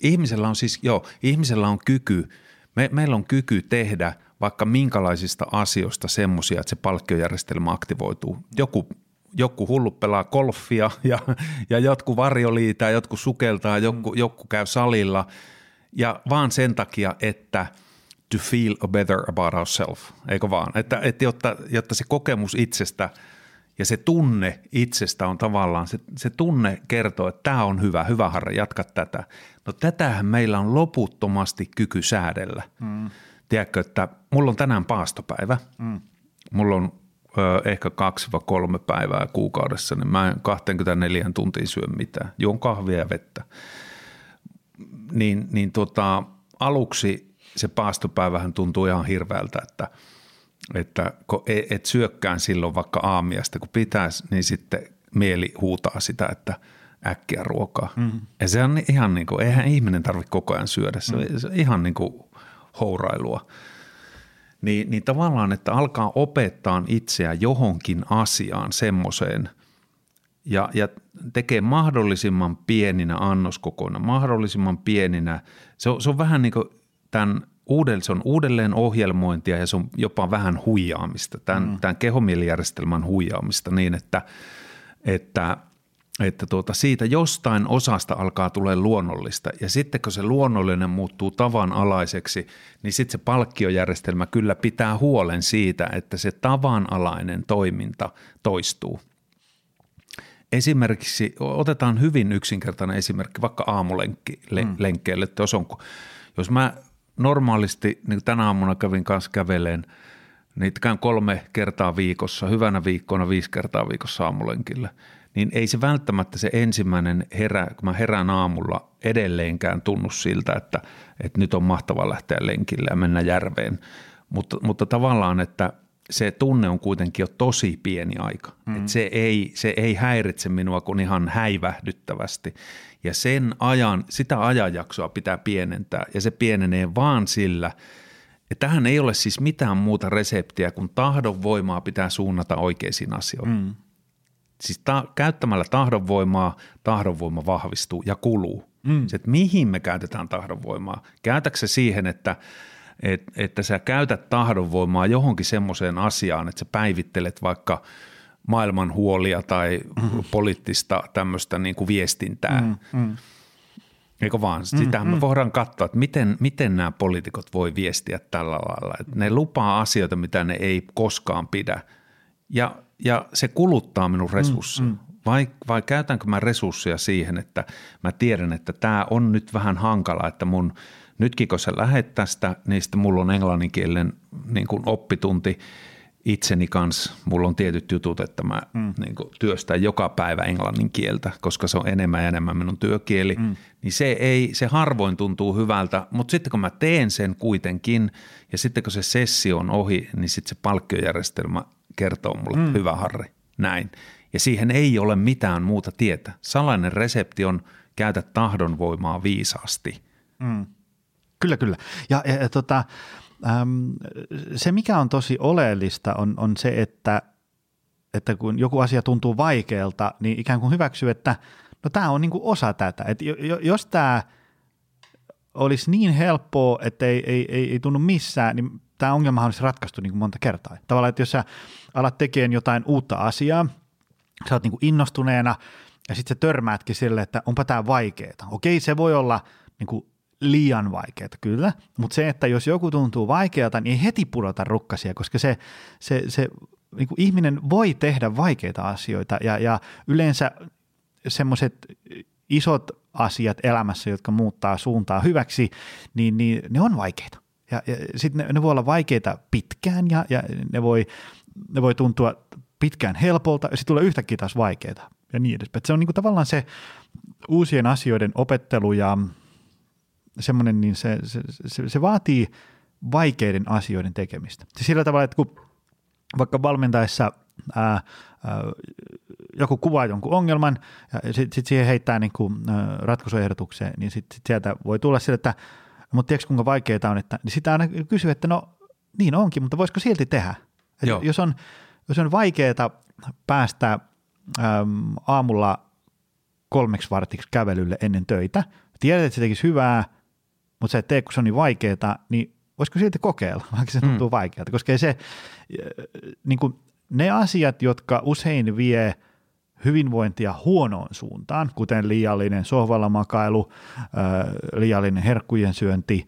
Ihmisellä on siis, joo, ihmisellä on kyky, me, meillä on kyky tehdä vaikka minkälaisista asioista semmoisia, että se palkkiojärjestelmä aktivoituu. Joku joku hullu pelaa golfia <laughs> ja, ja jotkut varjoliitää, jotkut sukeltaa, joku, joku käy salilla ja vaan sen takia, että to feel better about ourselves, eikö vaan? Että, että jotta, jotta se kokemus itsestä ja se tunne itsestä on tavallaan, se, se tunne kertoo, että tämä on hyvä, hyvä Harri, jatka tätä. No tätähän meillä on loputtomasti kyky säädellä. Mm. Tiedätkö, että mulla on tänään paastopäivä, mm. mulla on ehkä kaksi vai kolme päivää kuukaudessa, niin mä en 24 tuntia syö mitään. Juon kahvia ja vettä. Niin, niin tota, aluksi se paastopäivähän tuntuu ihan hirveältä, että, että e, et syökkään silloin vaikka aamiasta, kun pitäisi, niin sitten mieli huutaa sitä, että äkkiä ruokaa. Mm. Ja se on ihan niin kuin, eihän ihminen tarvitse koko ajan syödä, se, mm. se on ihan niin kuin hourailua niin, niin tavallaan, että alkaa opettaa itseä johonkin asiaan semmoiseen ja, ja tekee mahdollisimman pieninä annoskokoina, mahdollisimman pieninä. Se on, se on vähän niin kuin tämän uudelleen, se on uudelleen ohjelmointia ja se on jopa vähän huijaamista, tämän, mm. tämän kehomielijärjestelmän huijaamista niin, että, että – että tuota, siitä jostain osasta alkaa tulee luonnollista ja sitten kun se luonnollinen muuttuu tavanalaiseksi, niin sitten se palkkiojärjestelmä kyllä pitää huolen siitä, että se tavanalainen toiminta toistuu. Esimerkiksi otetaan hyvin yksinkertainen esimerkki vaikka aamulenkkeelle, mm. että jos, on, jos mä normaalisti, niin tänä aamuna kävin kanssa käveleen, niin käyn kolme kertaa viikossa, hyvänä viikkona viisi kertaa viikossa aamulenkillä – niin ei se välttämättä se ensimmäinen herä, kun mä herään aamulla edelleenkään tunnu siltä, että, että nyt on mahtava lähteä lenkille ja mennä järveen. Mutta, mutta tavallaan, että se tunne on kuitenkin jo tosi pieni aika. Mm. Et se, ei, se ei häiritse minua kuin ihan häivähdyttävästi. Ja sen ajan, sitä ajanjaksoa pitää pienentää ja se pienenee vaan sillä, että tähän ei ole siis mitään muuta reseptiä kuin tahdonvoimaa pitää suunnata oikeisiin asioihin. Mm. Siis ta- käyttämällä tahdonvoimaa, tahdonvoima vahvistuu ja kuluu. Mm. Se, että mihin me käytetään tahdonvoimaa. Käytätkö se siihen, että, että, että sä käytät tahdonvoimaa johonkin semmoiseen asiaan, että sä päivittelet vaikka maailman huolia tai mm. poliittista tämmöistä niin kuin viestintää. Mm. Mm. Eikö vaan? Sitähän mm, me voidaan katsoa, että miten, miten nämä poliitikot voi viestiä tällä lailla. Että ne lupaa asioita, mitä ne ei koskaan pidä. Ja ja se kuluttaa minun resursseja. Mm, mm. Vai, vai käytänkö mä resursseja siihen, että mä tiedän, että tämä on nyt vähän hankala, että mun nytkin kun sä lähet tästä, niin sitten mulla on englanninkielen niin kuin oppitunti itseni kanssa. Mulla on tietyt jutut, että mä mm. niin kuin työstän joka päivä englannin kieltä, koska se on enemmän ja enemmän minun työkieli. Mm. Niin se, ei, se harvoin tuntuu hyvältä, mutta sitten kun mä teen sen kuitenkin ja sitten kun se sessio on ohi, niin sitten se palkkiojärjestelmä – kertoo mulle, mm. hyvä Harri, näin. Ja siihen ei ole mitään muuta tietä. Salainen resepti on käytä tahdonvoimaa viisaasti. Mm. Kyllä, kyllä. Ja, ja, ja tota, äm, se, mikä on tosi oleellista, on, on se, että, että kun joku asia tuntuu vaikealta, niin ikään kuin hyväksyy, että no tämä on niin kuin osa tätä. Et jos tämä olisi niin helppoa, että ei, ei, ei, ei tunnu missään, niin tämä ongelma olisi ratkaistu niin kuin monta kertaa. Tavallaan, että jos sä alat tekemään jotain uutta asiaa, sä oot niin kuin innostuneena ja sitten sä törmäätkin sille, että onpa tämä vaikeaa. Okei, se voi olla niin kuin liian vaikeaa, kyllä, mutta se, että jos joku tuntuu vaikealta, niin ei heti pudota rukkasia, koska se, se, se niin kuin ihminen voi tehdä vaikeita asioita ja, ja yleensä semmoiset isot asiat elämässä, jotka muuttaa suuntaa hyväksi, niin, niin ne on vaikeita. Ja, ja sitten ne, ne voi olla vaikeita pitkään ja, ja ne, voi, ne voi tuntua pitkään helpolta ja sitten tulee yhtäkkiä taas vaikeita ja niin edespäin. Se on niinku tavallaan se uusien asioiden opettelu ja semmoinen, niin se, se, se, se vaatii vaikeiden asioiden tekemistä. Se sillä tavalla, että kun vaikka valmentaessa ää, ää, joku kuvaa jonkun ongelman ja sitten sit siihen heittää niin kuin, ää, ratkaisuehdotukseen, niin sitten sit sieltä voi tulla sille, että mutta tiedätkö kuinka vaikeaa on, että niin sitä aina kysyy, että no niin onkin, mutta voisiko silti tehdä? Jos, on, jos on vaikeaa päästä äm, aamulla kolmeksi vartiksi kävelylle ennen töitä, tiedät, että se tekisi hyvää, mutta sä et tee, kun se on niin vaikeaa, niin voisiko silti kokeilla, <laughs> vaikka se mm. tuntuu vaikealta, koska se, niin kuin, ne asiat, jotka usein vie – hyvinvointia huonoon suuntaan, kuten liiallinen sohvalla makailu, liiallinen herkkujen syönti,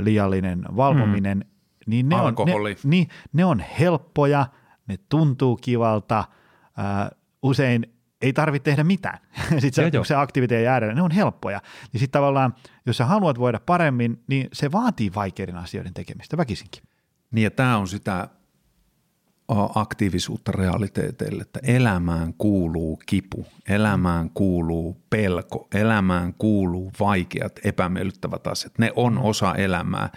liiallinen valvominen, mm. Niin, ne on, ne, niin ne on helppoja, ne tuntuu kivalta, usein ei tarvitse tehdä mitään. <laughs> Sitten se, se aktiviteetti jäädä, ne on helppoja. Niin sitten tavallaan, jos sä haluat voida paremmin, niin se vaatii vaikeiden asioiden tekemistä väkisinkin. Niin ja tämä on sitä aktiivisuutta realiteeteille, että elämään kuuluu kipu, elämään kuuluu pelko, elämään kuuluu vaikeat, epämiellyttävät asiat. Ne on osa elämää.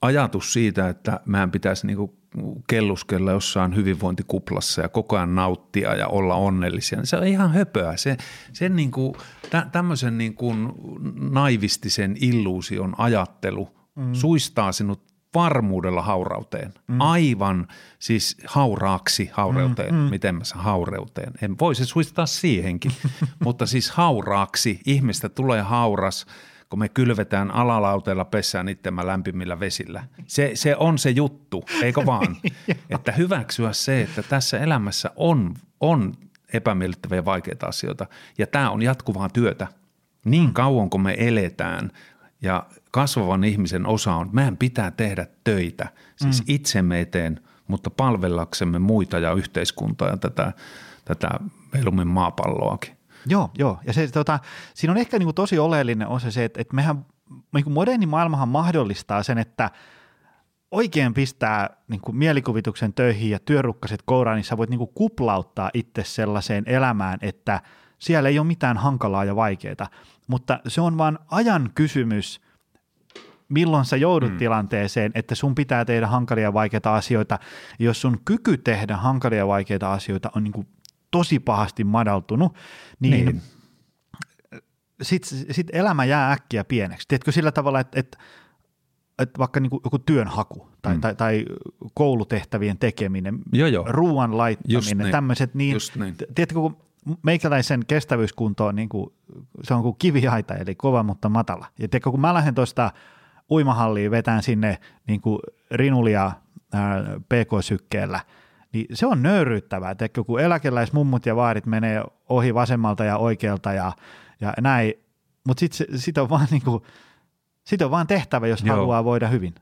Ajatus siitä, että meidän pitäisi niinku kelluskella jossain hyvinvointikuplassa ja koko ajan nauttia ja olla onnellisia, niin se on ihan höpöä. Se, sen niin kuin, tä, tämmöisen niin kuin naivistisen illuusion ajattelu mm. suistaa sinut varmuudella haurauteen. Mm. Aivan siis hauraaksi haureuteen. Mm, mm. Miten mä sanon haureuteen? En voi se suistaa siihenkin, <laughs> mutta siis hauraaksi. Ihmistä tulee hauras, kun me kylvetään alalauteella pesään itsemme lämpimillä vesillä. Se, se on se juttu, eikö vaan? <laughs> että hyväksyä se, että tässä elämässä on, on epämiellyttäviä ja vaikeita asioita. Ja tämä on jatkuvaa työtä. Niin kauan kun me eletään ja kasvavan ihmisen osa on, meidän pitää tehdä töitä, siis mm. itsemme eteen, mutta palvellaksemme muita ja yhteiskuntaa ja tätä, tätä Velumin maapalloakin. Joo, joo. Ja se, tota, siinä on ehkä niin kuin tosi oleellinen osa se, että, että mehän niin kuin moderni maailmahan mahdollistaa sen, että oikein pistää niin kuin mielikuvituksen töihin ja työrukkaset kouraan, niin sä voit niin kuin kuplauttaa itse sellaiseen elämään, että siellä ei ole mitään hankalaa ja vaikeaa, mutta se on vain ajan kysymys, milloin sä joudut mm. tilanteeseen, että sun pitää tehdä hankalia ja vaikeita asioita. Jos sun kyky tehdä hankalia ja vaikeita asioita on niin kuin tosi pahasti madaltunut, niin, niin. sitten sit elämä jää äkkiä pieneksi. Tiedätkö sillä tavalla, että, että että vaikka niin kuin joku työnhaku tai, mm. tai, tai koulutehtävien tekeminen, joo, joo. ruoan laittaminen, niin. tämmöiset, niin, niin. tiedätkö, kun meikäläisen kestävyyskunto on niin kuin, se on kuin kiviaita, eli kova, mutta matala. Ja tiedätkö, kun mä lähden tuosta uimahalliin vetään sinne niin kuin rinulia pk-sykkeellä, niin se on nöyryyttävää, että kun eläkeläismummut ja vaarit menee ohi vasemmalta ja oikealta ja, ja näin, mutta sitten sit on vaan niin kuin, sit on vaan tehtävä, jos Joo. haluaa voida hyvin.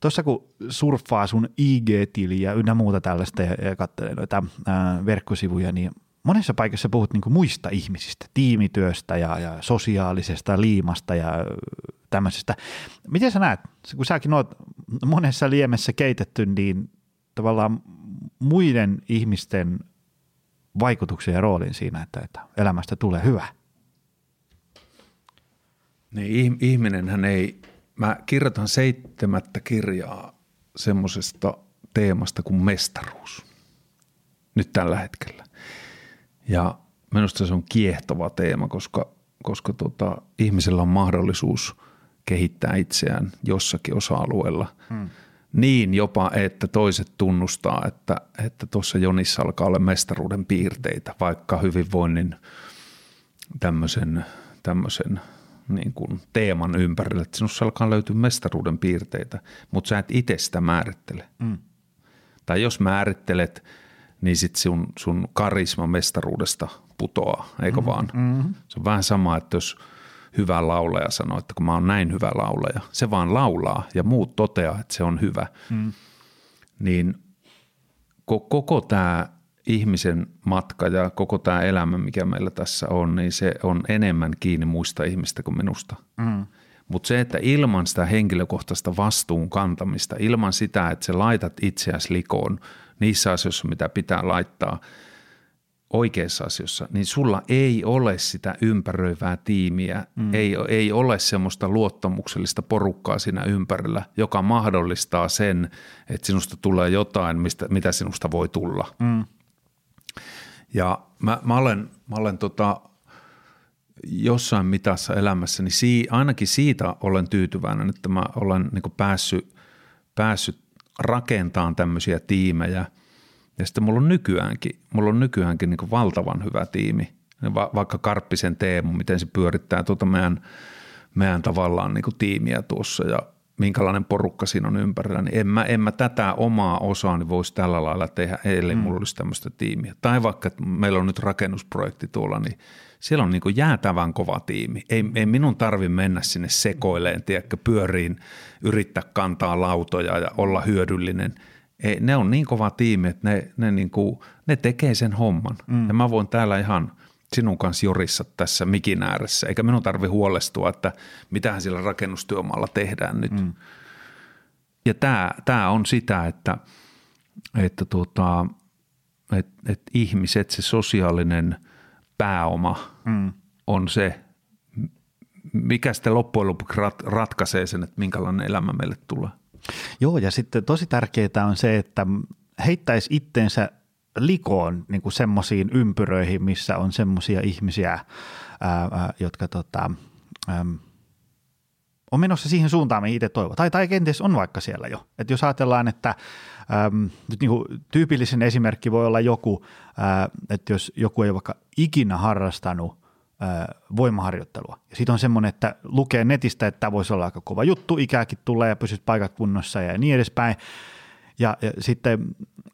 Tuossa kun surffaa sun IG-tiliä ynnä muuta tällaista ja, ja katselee noita ää, verkkosivuja, niin monessa paikassa puhut niin muista ihmisistä, tiimityöstä ja, ja sosiaalisesta liimasta ja tämmöisestä. Miten sä näet, kun säkin oot monessa liemessä keitetty, niin tavallaan muiden ihmisten vaikutuksen ja roolin siinä, että, että elämästä tulee hyvä? Niin, ihminenhän ei, mä kirjoitan seitsemättä kirjaa semmoisesta teemasta kuin mestaruus nyt tällä hetkellä. Ja minusta se on kiehtova teema, koska, koska tota, ihmisellä on mahdollisuus kehittää itseään jossakin osa-alueella hmm. Niin jopa, että toiset tunnustaa, että että tuossa Jonissa alkaa olla mestaruuden piirteitä, vaikka hyvinvoinnin tämmöisen, tämmöisen niin kuin teeman ympärille, että sinussa alkaa löytyä mestaruuden piirteitä, mutta sä et itse sitä määrittele. Hmm. Tai jos määrittelet – niin sitten sun, sun karisma mestaruudesta putoaa, eikö mm-hmm. vaan? Mm-hmm. Se on vähän sama, että jos hyvä laulaja sanoo, että kun mä oon näin hyvä laulaja, se vaan laulaa ja muut toteaa, että se on hyvä. Mm. Niin koko tämä ihmisen matka ja koko tämä elämä, mikä meillä tässä on, niin se on enemmän kiinni muista ihmistä kuin minusta. Mm. Mutta se, että ilman sitä henkilökohtaista vastuun kantamista, ilman sitä, että sä laitat itseäsi likoon – niissä asioissa, mitä pitää laittaa oikeissa asioissa, niin sulla ei ole sitä ympäröivää tiimiä, mm. ei, ei ole semmoista luottamuksellista porukkaa siinä ympärillä, joka mahdollistaa sen, että sinusta tulee jotain, mistä, mitä sinusta voi tulla. Mm. Ja mä, mä olen, mä olen tota, jossain mitassa elämässäni, niin sii, ainakin siitä olen tyytyväinen, että mä olen niin päässyt, päässyt rakentaa tämmöisiä tiimejä. Ja sitten mulla on nykyäänkin, mulla on nykyäänkin niin valtavan hyvä tiimi. Va- vaikka Karppisen Teemu, miten se pyörittää tuota meidän, meidän tavallaan niin tiimiä tuossa ja minkälainen porukka siinä on ympärillä, niin en mä, en mä tätä omaa osaani voisi tällä lailla tehdä, ellei mm. mulla olisi tämmöistä tiimiä. Tai vaikka että meillä on nyt rakennusprojekti tuolla, niin siellä on niin jäätävän kova tiimi. Ei, ei minun tarvi mennä sinne sekoileen, tiedätkö, pyöriin, yrittää kantaa lautoja ja olla hyödyllinen. Ei, ne on niin kova tiimi, että ne, ne, niin kuin, ne tekee sen homman. Mm. Ja mä voin täällä ihan sinun kanssa jorissa tässä mikin ääressä, eikä minun tarvi huolestua, että mitähän sillä rakennustyömaalla tehdään nyt. Mm. Ja tämä, tämä on sitä, että, että tuota, et, et ihmiset, se sosiaalinen – pääoma mm. on se, mikä sitten loppujen lopuksi rat, ratkaisee sen, että minkälainen elämä meille tulee. Joo, ja sitten tosi tärkeää on se, että heittäisi itteensä likoon niin kuin semmoisiin ympyröihin, missä on semmoisia ihmisiä, ää, jotka tota, ää, on menossa siihen suuntaan, mihin itse toivoo. Tai, tai kenties on vaikka siellä jo. Et jos ajatellaan, että äm, nyt niin kuin tyypillisen esimerkki voi olla joku, ää, että jos joku ei vaikka ikinä harrastanut voimaharjoittelua. Ja sitten on semmoinen, että lukee netistä, että tämä voisi olla aika kova juttu, ikääkin tulee ja pysyt paikat kunnossa ja niin edespäin. Ja, ja sitten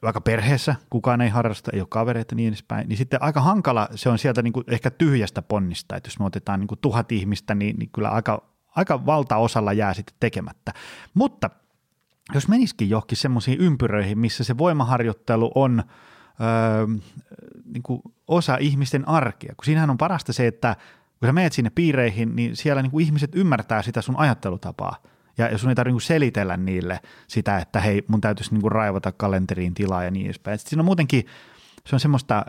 vaikka perheessä kukaan ei harrasta, ei ole kavereita niin edespäin, niin sitten aika hankala se on sieltä niin kuin ehkä tyhjästä ponnista, että jos me otetaan niin kuin tuhat ihmistä, niin, niin kyllä aika aika valtaosalla jää sitten tekemättä. Mutta jos menisikin johonkin semmoisiin ympyröihin, missä se voimaharjoittelu on öö, niin kuin osa ihmisten arkea, kun siinähän on parasta se, että kun sä menet sinne piireihin, niin siellä niin kuin ihmiset ymmärtää sitä sun ajattelutapaa. Ja, ja sun ei tarvitse niinku selitellä niille sitä, että hei, mun täytyisi niinku raivata kalenteriin tilaa ja niin edespäin. Sitten siinä on muutenkin, se on semmoista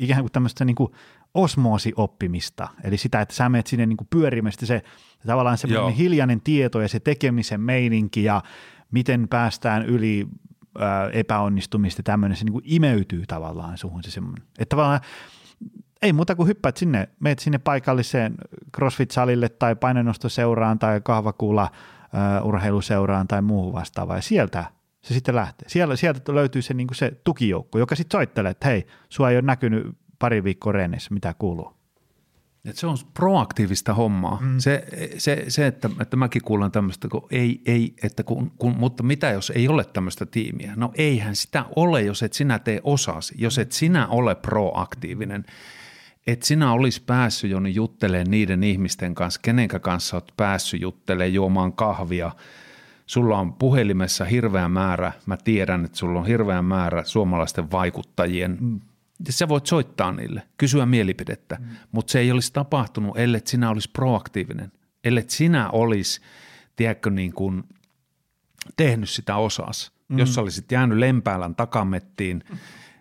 ikään kuin tämmöistä niinku osmoosioppimista, eli sitä, että sä menet sinne niinku pyörimään, se tavallaan se hiljainen tieto ja se tekemisen meininki ja miten päästään yli ää, epäonnistumista tämmöinen, se niin kuin imeytyy tavallaan suhun se semmoinen. Että tavallaan ei muuta kuin hyppäät sinne, meet sinne paikalliseen CrossFit-salille tai painonnostoseuraan tai kahvakuulla uh, urheiluseuraan tai muuhun vastaavaan ja sieltä se sitten lähtee. Siellä, sieltä löytyy se, niin se tukijoukko, joka sitten soittelee, että hei, sua ei ole näkynyt pari viikkoa reenissä, mitä kuuluu. Et se on proaktiivista hommaa. Mm. Se, se, se että, että mäkin kuulen tämmöistä, kun ei, ei että kun, kun, mutta mitä jos ei ole tämmöistä tiimiä? No eihän sitä ole, jos et sinä tee osasi, jos et sinä ole proaktiivinen. Et sinä olisi päässyt jo juttelemaan niiden ihmisten kanssa, kenenkä kanssa olet päässyt juttelemaan, juomaan kahvia. Sulla on puhelimessa hirveä määrä, mä tiedän, että sulla on hirveä määrä suomalaisten vaikuttajien mm sä voit soittaa niille, kysyä mielipidettä, mm. mutta se ei olisi tapahtunut, ellei sinä olisi proaktiivinen, ellei sinä olisi, tiedätkö, niin kuin tehnyt sitä osas. Mm. Jos sä olisit jäänyt Lempäälän takamettiin,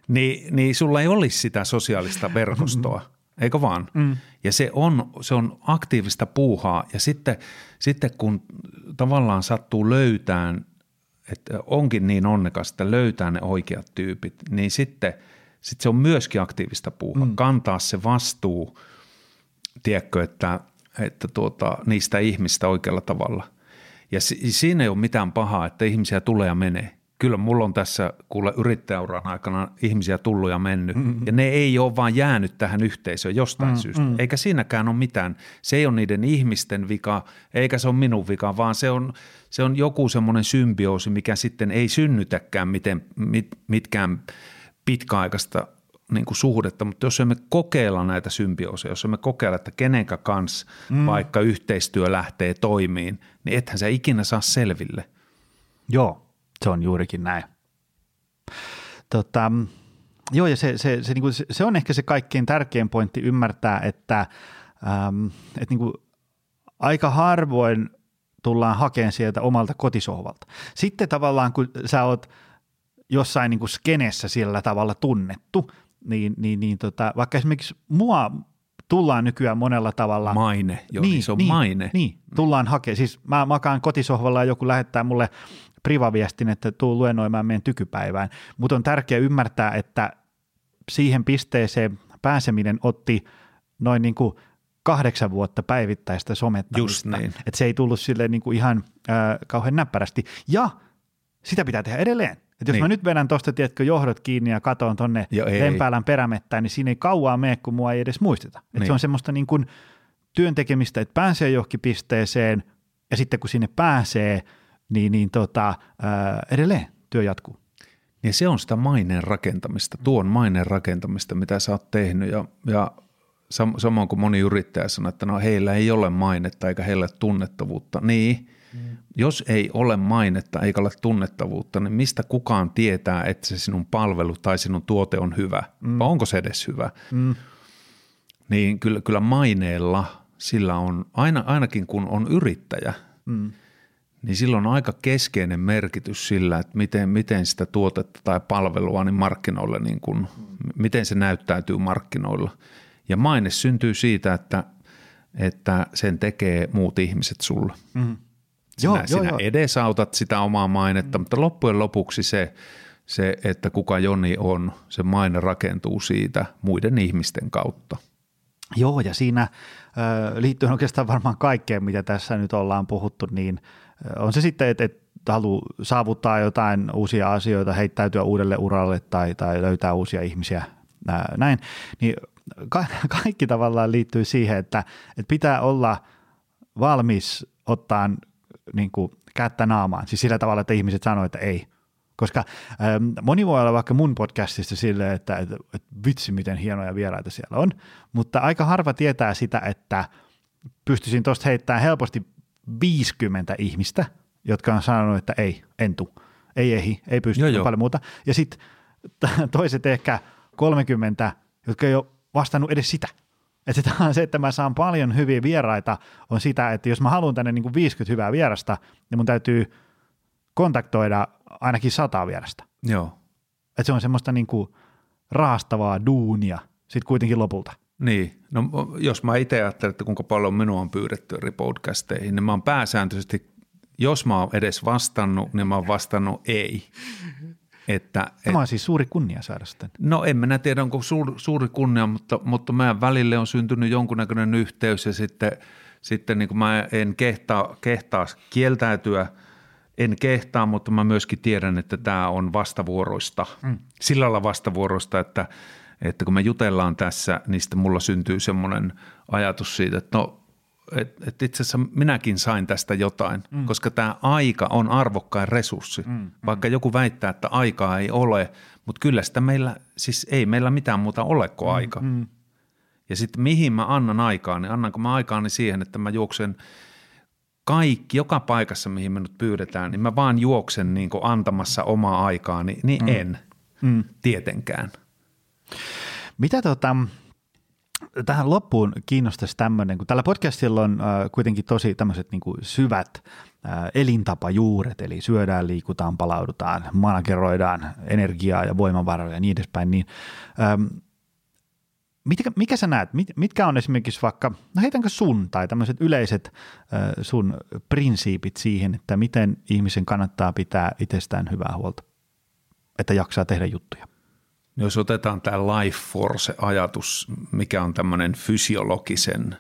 niin, niin sulla ei olisi sitä sosiaalista verkostoa, mm. <laughs> eikö vaan? Mm. Ja se on, se on aktiivista puuhaa ja sitten, sitten kun tavallaan sattuu löytään, että onkin niin onnekas, että löytää ne oikeat tyypit, niin sitten – sitten se on myöskin aktiivista puuhaa, mm. kantaa se vastuu, tiedätkö, että, että tuota, niistä ihmistä oikealla tavalla. Ja si- siinä ei ole mitään pahaa, että ihmisiä tulee ja menee. Kyllä mulla on tässä kuule yrittäjäuran aikana ihmisiä tullut ja mennyt, mm-hmm. ja ne ei ole vaan jäänyt tähän yhteisöön jostain mm-hmm. syystä. Eikä siinäkään ole mitään. Se ei ole niiden ihmisten vika, eikä se ole minun vika, vaan se on, se on joku semmoinen symbioosi, mikä sitten ei synnytäkään miten, mit, mitkään – pitkäaikaista niin kuin suhdetta, mutta jos emme kokeilla näitä symbiooseja, jos emme kokeilla, että kenenkä kanssa mm. vaikka yhteistyö lähtee toimiin, niin ethän se ikinä saa selville. Joo, se on juurikin näin. Tota, joo, ja se, se, se, niin kuin, se on ehkä se kaikkein tärkein pointti ymmärtää, että, ähm, että niin kuin, aika harvoin tullaan hakemaan sieltä omalta kotisohvalta. Sitten tavallaan, kun sä oot – jossain niin kuin skenessä sillä tavalla tunnettu, niin, niin, niin tota, vaikka esimerkiksi mua tullaan nykyään monella tavalla. Maine, joo, niin, se on niin, maine. Niin, tullaan hakemaan. Siis mä makaan kotisohvalla ja joku lähettää mulle privaviestin, että tuu luennoimaan meidän tykypäivään. Mutta on tärkeää ymmärtää, että siihen pisteeseen pääseminen otti noin niin kuin kahdeksan vuotta päivittäistä somettamista. Just niin. Että se ei tullut sille niin kuin ihan äh, kauhean näppärästi. Ja sitä pitää tehdä edelleen. Et jos niin. mä nyt vedän tuosta, tiedätkö, johdot kiinni ja katon tonne Lempäälän perämettään, niin siinä ei kauaa mene, kun mua ei edes muisteta. Et niin. Se on semmoista niin kuin työntekemistä, että pääsee johonkin pisteeseen ja sitten kun sinne pääsee, niin, niin tota, ää, edelleen työ jatkuu. Ja se on sitä maineen rakentamista, tuon maineen rakentamista, mitä sä oot tehnyt ja, ja samoin kuin moni yrittäjä sanoo, että no heillä ei ole mainetta eikä heillä tunnettavuutta. Niin, Mm. Jos ei ole mainetta eikä ole tunnettavuutta, niin mistä kukaan tietää, että se sinun palvelu tai sinun tuote on hyvä? Mm. Vai onko se edes hyvä? Mm. Niin kyllä, kyllä maineella sillä on, aina, ainakin kun on yrittäjä, mm. niin silloin on aika keskeinen merkitys sillä, että miten, miten sitä tuotetta tai palvelua niin markkinoilla, niin kuin, mm. miten se näyttäytyy markkinoilla. Ja maine syntyy siitä, että, että sen tekee muut ihmiset sulle. Mm. Sinä, joo, sinä joo, edesautat sitä omaa mainetta, mutta loppujen lopuksi se, se, että kuka Joni on, se maine rakentuu siitä muiden ihmisten kautta. Joo, ja siinä äh, liittyy oikeastaan varmaan kaikkeen, mitä tässä nyt ollaan puhuttu, niin on se sitten, että, että haluaa saavuttaa jotain uusia asioita, heittäytyä uudelle uralle tai, tai löytää uusia ihmisiä, näin, niin ka- kaikki tavallaan liittyy siihen, että, että pitää olla valmis ottaa niin kuin kättä naamaan, siis sillä tavalla, että ihmiset sanoo, että ei. Koska ähm, moni voi olla vaikka mun podcastista silleen, että, että, että vitsi miten hienoja vieraita siellä on, mutta aika harva tietää sitä, että pystyisin tuosta heittämään helposti 50 ihmistä, jotka on sanonut, että ei, en tuu, ei ehi, ei pysty, joo, joo. paljon muuta. Ja sitten toiset ehkä 30, jotka ei ole vastannut edes sitä. Että sitä on se, että mä saan paljon hyviä vieraita, on sitä, että jos mä haluan tänne niin kuin 50 hyvää vierasta, niin mun täytyy kontaktoida ainakin 100 vierasta. Joo. Että se on semmoista niin kuin raastavaa duunia sitten kuitenkin lopulta. Niin, no jos mä itse ajattelen, että kuinka paljon minua on pyydetty eri podcasteihin, niin mä oon pääsääntöisesti, jos mä oon edes vastannut, niin mä oon vastannut ei. Että, Tämä on siis suuri kunnia saada sitten. No en minä tiedä, onko suuri, suuri kunnia, mutta, mutta meidän välille on syntynyt jonkunnäköinen yhteys ja sitten, sitten niin kuin mä en kehtaa, kehtaa kieltäytyä, en kehtaa, mutta mä myöskin tiedän, että tämä on vastavuoroista. Mm. Sillä lailla vastavuoroista, että, että kun me jutellaan tässä, niin sitten mulla syntyy semmoinen ajatus siitä, että no että et itse asiassa minäkin sain tästä jotain, mm. koska tämä aika on arvokkain resurssi. Mm, mm. Vaikka joku väittää, että aikaa ei ole, mutta kyllä sitä meillä, siis ei meillä mitään muuta ole kuin mm, aika. Mm. Ja sitten mihin mä annan aikaa, niin annanko mä aikaani siihen, että mä juoksen kaikki, joka paikassa mihin me nyt pyydetään, niin mä vaan juoksen niin antamassa omaa aikaani, niin mm. en mm. tietenkään. Mitä tota, tähän loppuun kiinnostaisi tämmöinen, kun tällä podcastilla on äh, kuitenkin tosi tämmöiset niin kuin syvät äh, elintapajuuret, eli syödään, liikutaan, palaudutaan, manageroidaan energiaa ja voimavaroja ja niin edespäin, niin ähm, mitkä, mikä sä näet, mit, mitkä on esimerkiksi vaikka, no heitänkö sun tai tämmöiset yleiset äh, sun prinsiipit siihen, että miten ihmisen kannattaa pitää itsestään hyvää huolta, että jaksaa tehdä juttuja? Jos otetaan tämä life force-ajatus, mikä on tämmöinen fysiologisen,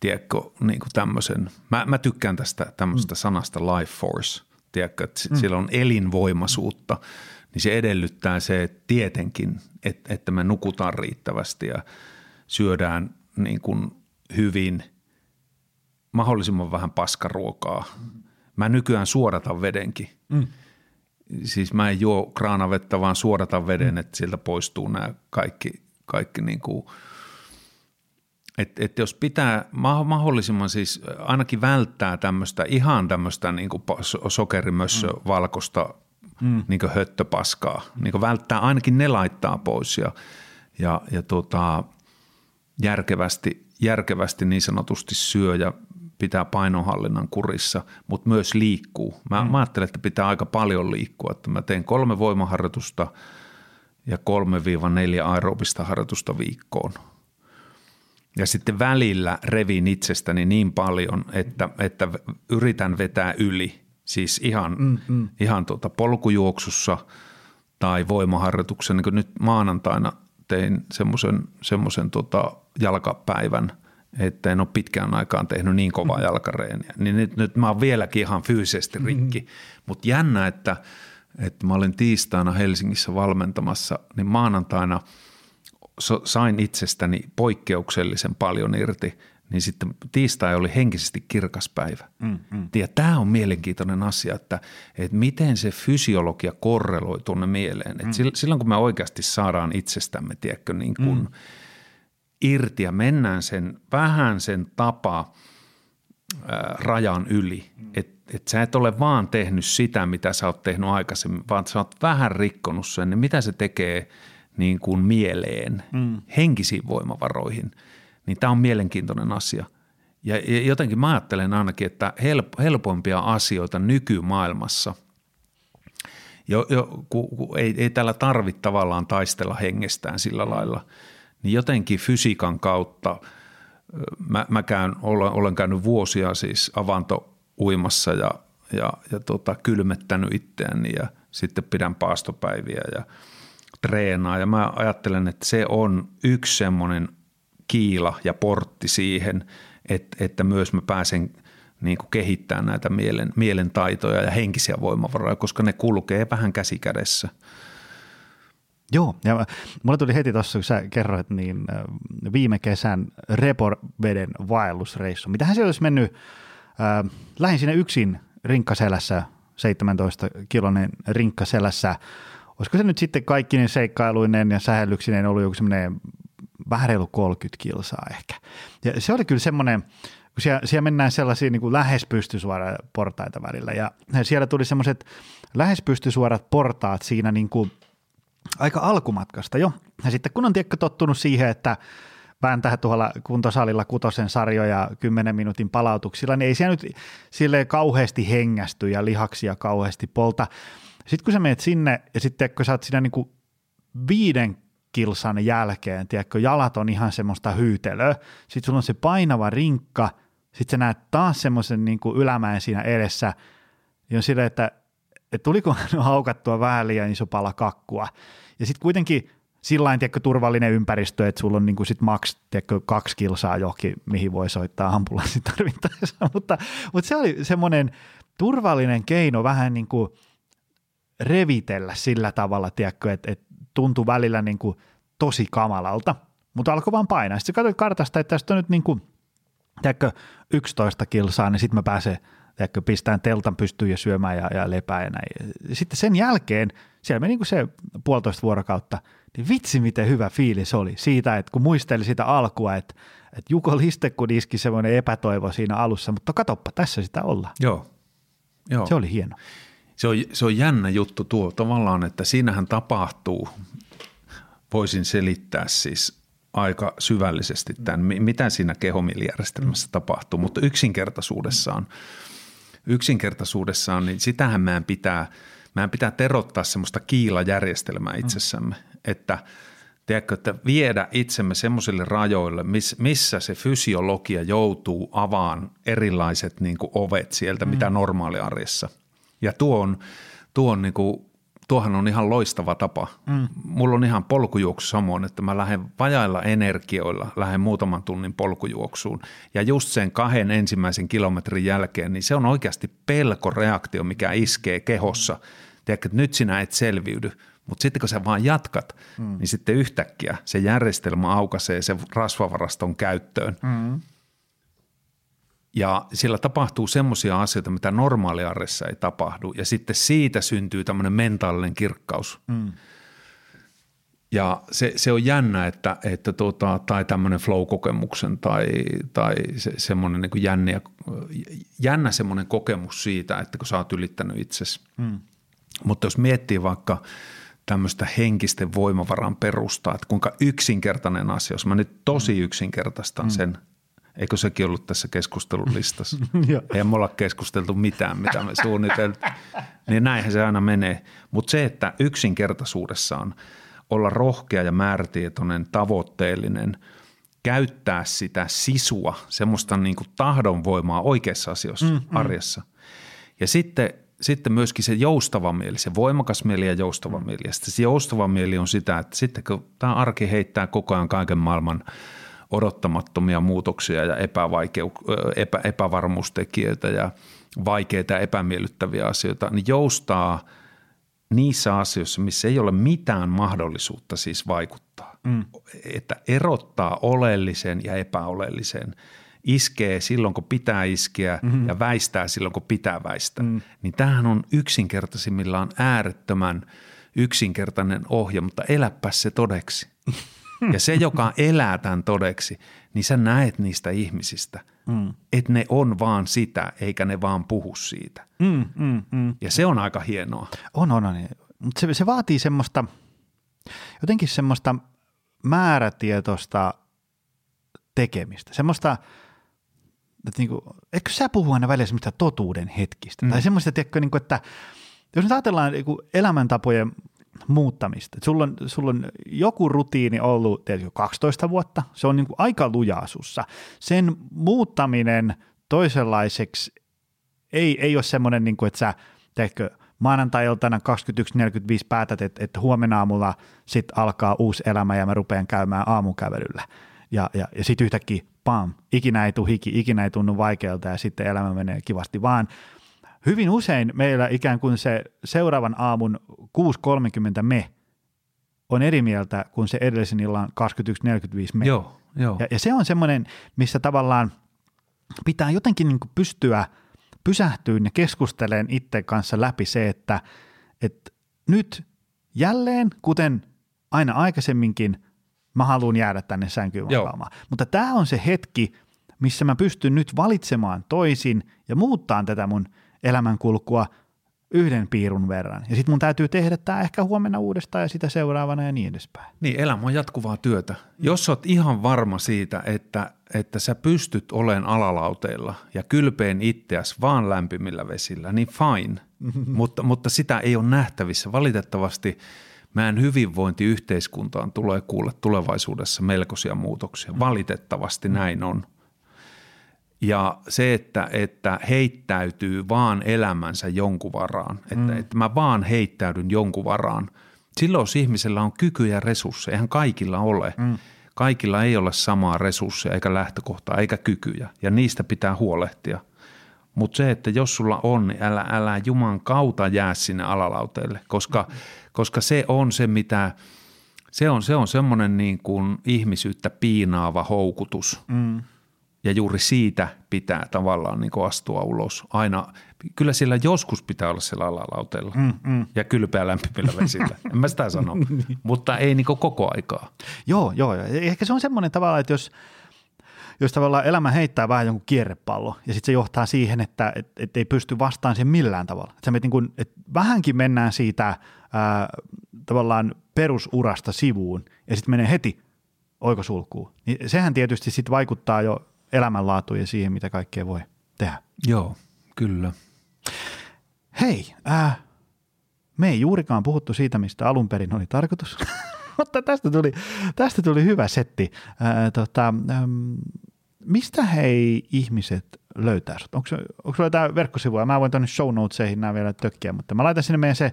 tiedätkö, niin kuin tämmöisen, mä, mä tykkään tästä tämmöisestä mm. sanasta life force, tiedätkö, että mm. sillä on elinvoimaisuutta, niin se edellyttää se että tietenkin, että, että me nukutaan riittävästi ja syödään niin kuin hyvin, mahdollisimman vähän paskaruokaa. Mä nykyään suodatan vedenkin. Mm siis mä en juo kraanavettä, vaan suodata veden, mm. että sieltä poistuu nämä kaikki, kaikki niin kuin, että et jos pitää mahdollisimman siis ainakin välttää tämmöistä ihan tämmöistä niin kuin sokerimössö mm. valkoista mm. niin kuin höttöpaskaa, niin kuin välttää ainakin ne laittaa pois ja, ja, ja tota, järkevästi, järkevästi niin sanotusti syö ja pitää painonhallinnan kurissa, mutta myös liikkuu. Mä, mm. mä ajattelen, että pitää aika paljon liikkua, että mä teen kolme voimaharjoitusta ja 3-4 aerobista harjoitusta viikkoon. Ja sitten välillä revin itsestäni niin paljon, että, että yritän vetää yli, siis ihan, mm, mm. ihan tuota polkujuoksussa tai voimaharjoituksen. Niin nyt maanantaina tein semmoisen semmoisen tota jalkapäivän – että en ole pitkään aikaan tehnyt niin kovaa mm-hmm. jalkareeniä. Niin nyt, nyt mä oon vieläkin ihan fyysisesti mm-hmm. rikki. Mm-hmm. Mutta jännä, että, että mä olin tiistaina Helsingissä valmentamassa, niin maanantaina sain itsestäni poikkeuksellisen paljon irti, niin sitten tiistai oli henkisesti kirkas päivä. Mm-hmm. Ja tämä on mielenkiintoinen asia, että, että miten se fysiologia korreloi tuonne mieleen. Että mm-hmm. silloin kun me oikeasti saadaan itsestämme, tiedätkö, niin kuin mm-hmm – irti ja mennään sen vähän sen tapa ää, rajan yli. Että et sä et ole vaan tehnyt sitä, mitä sä oot tehnyt aikaisemmin, vaan sä oot vähän rikkonut sen, niin mitä se tekee niin kuin mieleen, mm. henkisiin voimavaroihin. Niin tämä on mielenkiintoinen asia. Ja, ja jotenkin mä ajattelen ainakin, että help, helpompia asioita nykymaailmassa – jo, jo, ku, ku, ei, ei tällä tarvitse tavallaan taistella hengestään sillä lailla – niin jotenkin fysiikan kautta, mä, käyn, olen, olen käynyt vuosia siis avantouimassa ja, ja, ja tota, kylmettänyt itseäni ja sitten pidän paastopäiviä ja treenaa. Ja mä ajattelen, että se on yksi semmoinen kiila ja portti siihen, että, että myös mä pääsen niin kuin kehittämään näitä mielen, mielen taitoja ja henkisiä voimavaroja, koska ne kulkee vähän käsi kädessä – Joo, ja mulle tuli heti tuossa, kun sä kerroit, niin viime kesän Repoveden vaellusreissu. Mitähän se olisi mennyt, äh, lähin sinne yksin rinkkaselässä, 17 kilonen rinkkaselässä. Olisiko se nyt sitten kaikkinen seikkailuinen ja sähellyksineen ollut joku semmoinen vähän reilu 30 kilsaa ehkä. Ja se oli kyllä semmoinen, kun siellä, siellä mennään sellaisia niin kuin lähes pystysuora portaita välillä ja siellä tuli semmoiset lähes pystysuorat portaat siinä niin kuin – aika alkumatkasta jo. Ja sitten kun on tiekkä tottunut siihen, että vääntää tuolla kuntosalilla kutosen sarjoja 10 minuutin palautuksilla, niin ei siellä nyt sille kauheasti hengästy ja lihaksia kauheasti polta. Sitten kun sä menet sinne ja sitten kun sä oot siinä niin kuin viiden kilsan jälkeen, tiedätkö, jalat on ihan semmoista hyytelöä, sitten sulla on se painava rinkka, sitten sä näet taas semmoisen niin kuin ylämäen siinä edessä, ja on silleen, että, että tuliko <laughs> haukattua vähän liian iso pala kakkua. Ja sitten kuitenkin sillä tiedätkö, turvallinen ympäristö, että sulla on niin kuin sit maks tiedätkö, kaksi kilsaa johonkin, mihin voi soittaa ambulanssi <laughs> tarvittaessa, mutta, mutta se oli semmoinen turvallinen keino vähän niin kuin revitellä sillä tavalla, tiedätkö, että, että tuntui välillä niin kuin tosi kamalalta, mutta alkoi vaan painaa. Sitten katsoin kartasta, että tästä on nyt niin kuin, tiedätkö, 11 kilsaa, niin sitten mä pääsen tiedätkö, pistään teltan pystyyn ja syömään ja, ja lepää ja näin. Sitten sen jälkeen, siellä meni niin kuin se puolitoista vuorokautta, niin vitsi miten hyvä fiilis oli siitä, että kun muisteli sitä alkua, että, että Juko Listekku iski semmoinen epätoivo siinä alussa, mutta katoppa, tässä sitä ollaan. Joo. Joo. Se oli hieno. Se on, se on jännä juttu tuo tavallaan, että siinähän tapahtuu, voisin selittää siis aika syvällisesti tämän, mitä siinä kehomielijärjestelmässä tapahtuu, mutta yksinkertaisuudessaan, yksinkertaisuudessaan, niin sitähän meidän pitää, meidän pitää terottaa semmoista kiilajärjestelmää itsessämme, mm. että tiedätkö, että viedä itsemme semmoisille rajoille, missä se fysiologia joutuu avaan erilaiset niin kuin ovet sieltä, mm. mitä normaali arjessa – ja tuo on, tuo on niin kuin, tuohan on ihan loistava tapa. Mm. Mulla on ihan polkujuoksu samoin, että mä lähden vajailla energioilla, lähden muutaman tunnin polkujuoksuun. Ja just sen kahden ensimmäisen kilometrin jälkeen, niin se on oikeasti pelkoreaktio, mikä iskee kehossa. Tiedätkö, että nyt sinä et selviydy, mutta sitten kun sä vaan jatkat, mm. niin sitten yhtäkkiä se järjestelmä aukaisee sen rasvavaraston käyttöön. Mm. Ja sillä tapahtuu semmoisia asioita, mitä normaaliarjessa ei tapahdu. Ja sitten siitä syntyy tämmöinen mentaalinen kirkkaus. Mm. Ja se, se on jännä, että, että tota, tai tämmöinen flow-kokemuksen tai, tai se, semmoinen niin jännä, jännä semmoinen kokemus siitä, että kun sä oot ylittänyt itsesi. Mm. Mutta jos miettii vaikka tämmöistä henkisten voimavaran perustaa, että kuinka yksinkertainen asia, jos mä nyt tosi mm. yksinkertaistan mm. sen – Eikö sekin ollut tässä keskustelun listassa? <laughs> Ei me olla keskusteltu mitään, mitä me suunniteltiin. Niin näinhän se aina menee. Mutta se, että yksinkertaisuudessaan olla rohkea ja määrätietoinen, tavoitteellinen, käyttää sitä sisua, semmoista niin kuin tahdonvoimaa oikeassa asioissa, mm, mm. arjessa. Ja sitten, sitten myöskin se joustava mieli, se voimakas mieli ja joustava mm. mieli. Ja sitten se joustava mieli on sitä, että sitten kun tämä arki heittää koko ajan kaiken maailman – odottamattomia muutoksia ja epävaikeu- epä, epävarmuustekijöitä ja vaikeita epämiellyttäviä asioita, niin joustaa niissä asioissa, missä ei ole mitään mahdollisuutta siis vaikuttaa. Mm. Että erottaa oleellisen ja epäoleellisen, iskee silloin, kun pitää iskeä mm-hmm. ja väistää silloin, kun pitää väistää. Mm. Niin tämähän on yksinkertaisimmillaan äärettömän yksinkertainen ohje, mutta eläpä se todeksi. <laughs> Ja se, joka elää tämän todeksi, niin sä näet niistä ihmisistä, mm. että ne on vaan sitä, eikä ne vaan puhu siitä. Mm, mm, mm. Ja se on aika hienoa. On, on, on. Mutta se, se vaatii semmoista, jotenkin semmoista määrätietoista tekemistä. Semmoista, että niinku, eikö sä puhu aina välillä semmoista totuuden hetkistä? Mm. Tai semmoista, tiedätkö, niinku, että jos nyt ajatellaan niinku elämäntapojen muuttamista. Sulla, on, sulla on joku rutiini ollut tiedätkö, 12 vuotta, se on niin kuin aika lujaa sussa. Sen muuttaminen toisenlaiseksi ei, ei ole semmoinen, niin kuin, että sä tiedätkö, maanantai-iltana 21.45 päätät, että, että huomenna aamulla sit alkaa uusi elämä ja mä rupean käymään aamukävelyllä. Ja, ja, ja sitten yhtäkkiä, pam, ikinä ei tule hiki, ikinä ei tunnu vaikealta ja sitten elämä menee kivasti, vaan – hyvin usein meillä ikään kuin se seuraavan aamun 6.30 me on eri mieltä kuin se edellisen illan 21.45 me. Joo, joo. Ja, ja se on semmoinen, missä tavallaan pitää jotenkin niin pystyä pysähtyä ja keskustelemaan itse kanssa läpi se, että, että nyt jälleen, kuten aina aikaisemminkin, mä haluan jäädä tänne sänkyyn makaamaan. Mutta tämä on se hetki, missä mä pystyn nyt valitsemaan toisin ja muuttaa tätä mun elämänkulkua yhden piirun verran. Ja sitten mun täytyy tehdä tämä ehkä huomenna uudestaan ja sitä seuraavana ja niin edespäin. Niin, elämä on jatkuvaa työtä. Jos oot ihan varma siitä, että, että sä pystyt olemaan alalauteilla ja kylpeen itseäsi vaan lämpimillä vesillä, niin fine. mutta, mutta sitä ei ole nähtävissä. Valitettavasti meidän hyvinvointiyhteiskuntaan tulee kuulla tulevaisuudessa melkoisia muutoksia. Valitettavasti näin on. Ja se, että, että heittäytyy vaan elämänsä jonkun varaan, että, mm. että mä vaan heittäydyn jonkun varaan. Silloin jos ihmisellä on kykyjä ja resursseja, eihän kaikilla ole. Mm. Kaikilla ei ole samaa resursseja eikä lähtökohtaa eikä kykyjä ja niistä pitää huolehtia. Mutta se, että jos sulla on, niin älä, älä Juman kautta jää sinne alalauteelle, koska, mm. koska se on se, mitä, se on, se on semmoinen niin kuin ihmisyyttä piinaava houkutus. Mm ja juuri siitä pitää tavallaan niin kuin astua ulos. Aina, kyllä sillä joskus pitää olla siellä alalautella mm, mm. ja kylpeä lämpimillä vesillä. En mä sitä sano, <laughs> niin. mutta ei niin koko aikaa. Joo, joo. Ehkä se on semmoinen tavalla, että jos, jos tavallaan elämä heittää vähän jonkun kierrepallo ja sitten se johtaa siihen, että et, et ei pysty vastaan sen millään tavalla. Et sä niin kun, et vähänkin mennään siitä ää, tavallaan perusurasta sivuun ja sitten menee heti oikosulkuun. Niin sehän tietysti sitten vaikuttaa jo elämänlaatuun ja siihen, mitä kaikkea voi tehdä. Joo, kyllä. Hei, äh, me ei juurikaan puhuttu siitä, mistä alun perin oli tarkoitus, <laughs> mutta tästä tuli, tästä tuli hyvä setti. Äh, tota, ähm, mistä hei ihmiset löytää sut? Onko, onko sulla jotain verkkosivuja? Mä voin tuonne show notesihin nämä vielä tökkiä, mutta mä laitan sinne meidän se äh,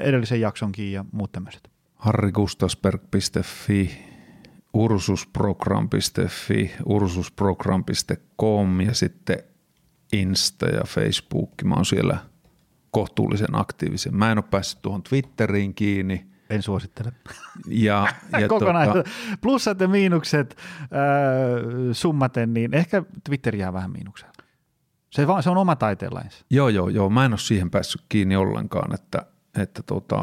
edellisen jaksonkin ja muut tämmöiset. harrigustasberg.fi ursusprogram.fi, ursusprogram.com ja sitten Insta ja Facebook. Mä oon siellä kohtuullisen aktiivisen. Mä en ole päässyt tuohon Twitteriin kiinni. En suosittele. Ja, <laughs> ja Kokonaan. Tota, Plussat ja miinukset äh, summaten, niin ehkä Twitter jää vähän miinuksella. Se, vaan, se on oma taiteenlainsa. Joo, joo, joo. Mä en ole siihen päässyt kiinni ollenkaan, että, että tota...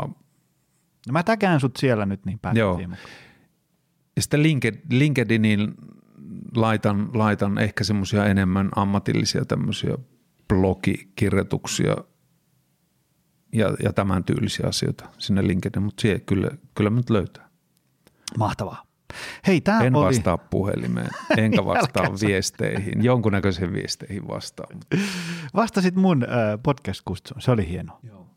No mä täkään sut siellä nyt, niin päässyt Joo. Ja sitten LinkedInin laitan, laitan ehkä semmoisia enemmän ammatillisia tämmöisiä blogikirjoituksia ja, ja tämän tyylisiä asioita sinne LinkedIn, mutta siellä kyllä, kyllä nyt löytää. Mahtavaa. Hei, tämä en oli... vastaa puhelimeen, enkä <laughs> vastaa viesteihin, jonkunnäköisiin viesteihin vastaan. Vastasit mun äh, podcast-kutsuun, se oli hienoa. Joo.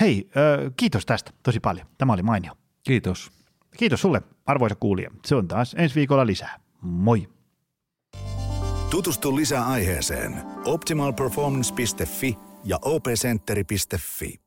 Hei, äh, kiitos tästä tosi paljon. Tämä oli mainio. Kiitos. Kiitos sulle, arvoisa kuulija. Se on taas ensi viikolla lisää. Moi! Tutustu lisää aiheeseen optimalperformance.fi ja opcenteri.fi.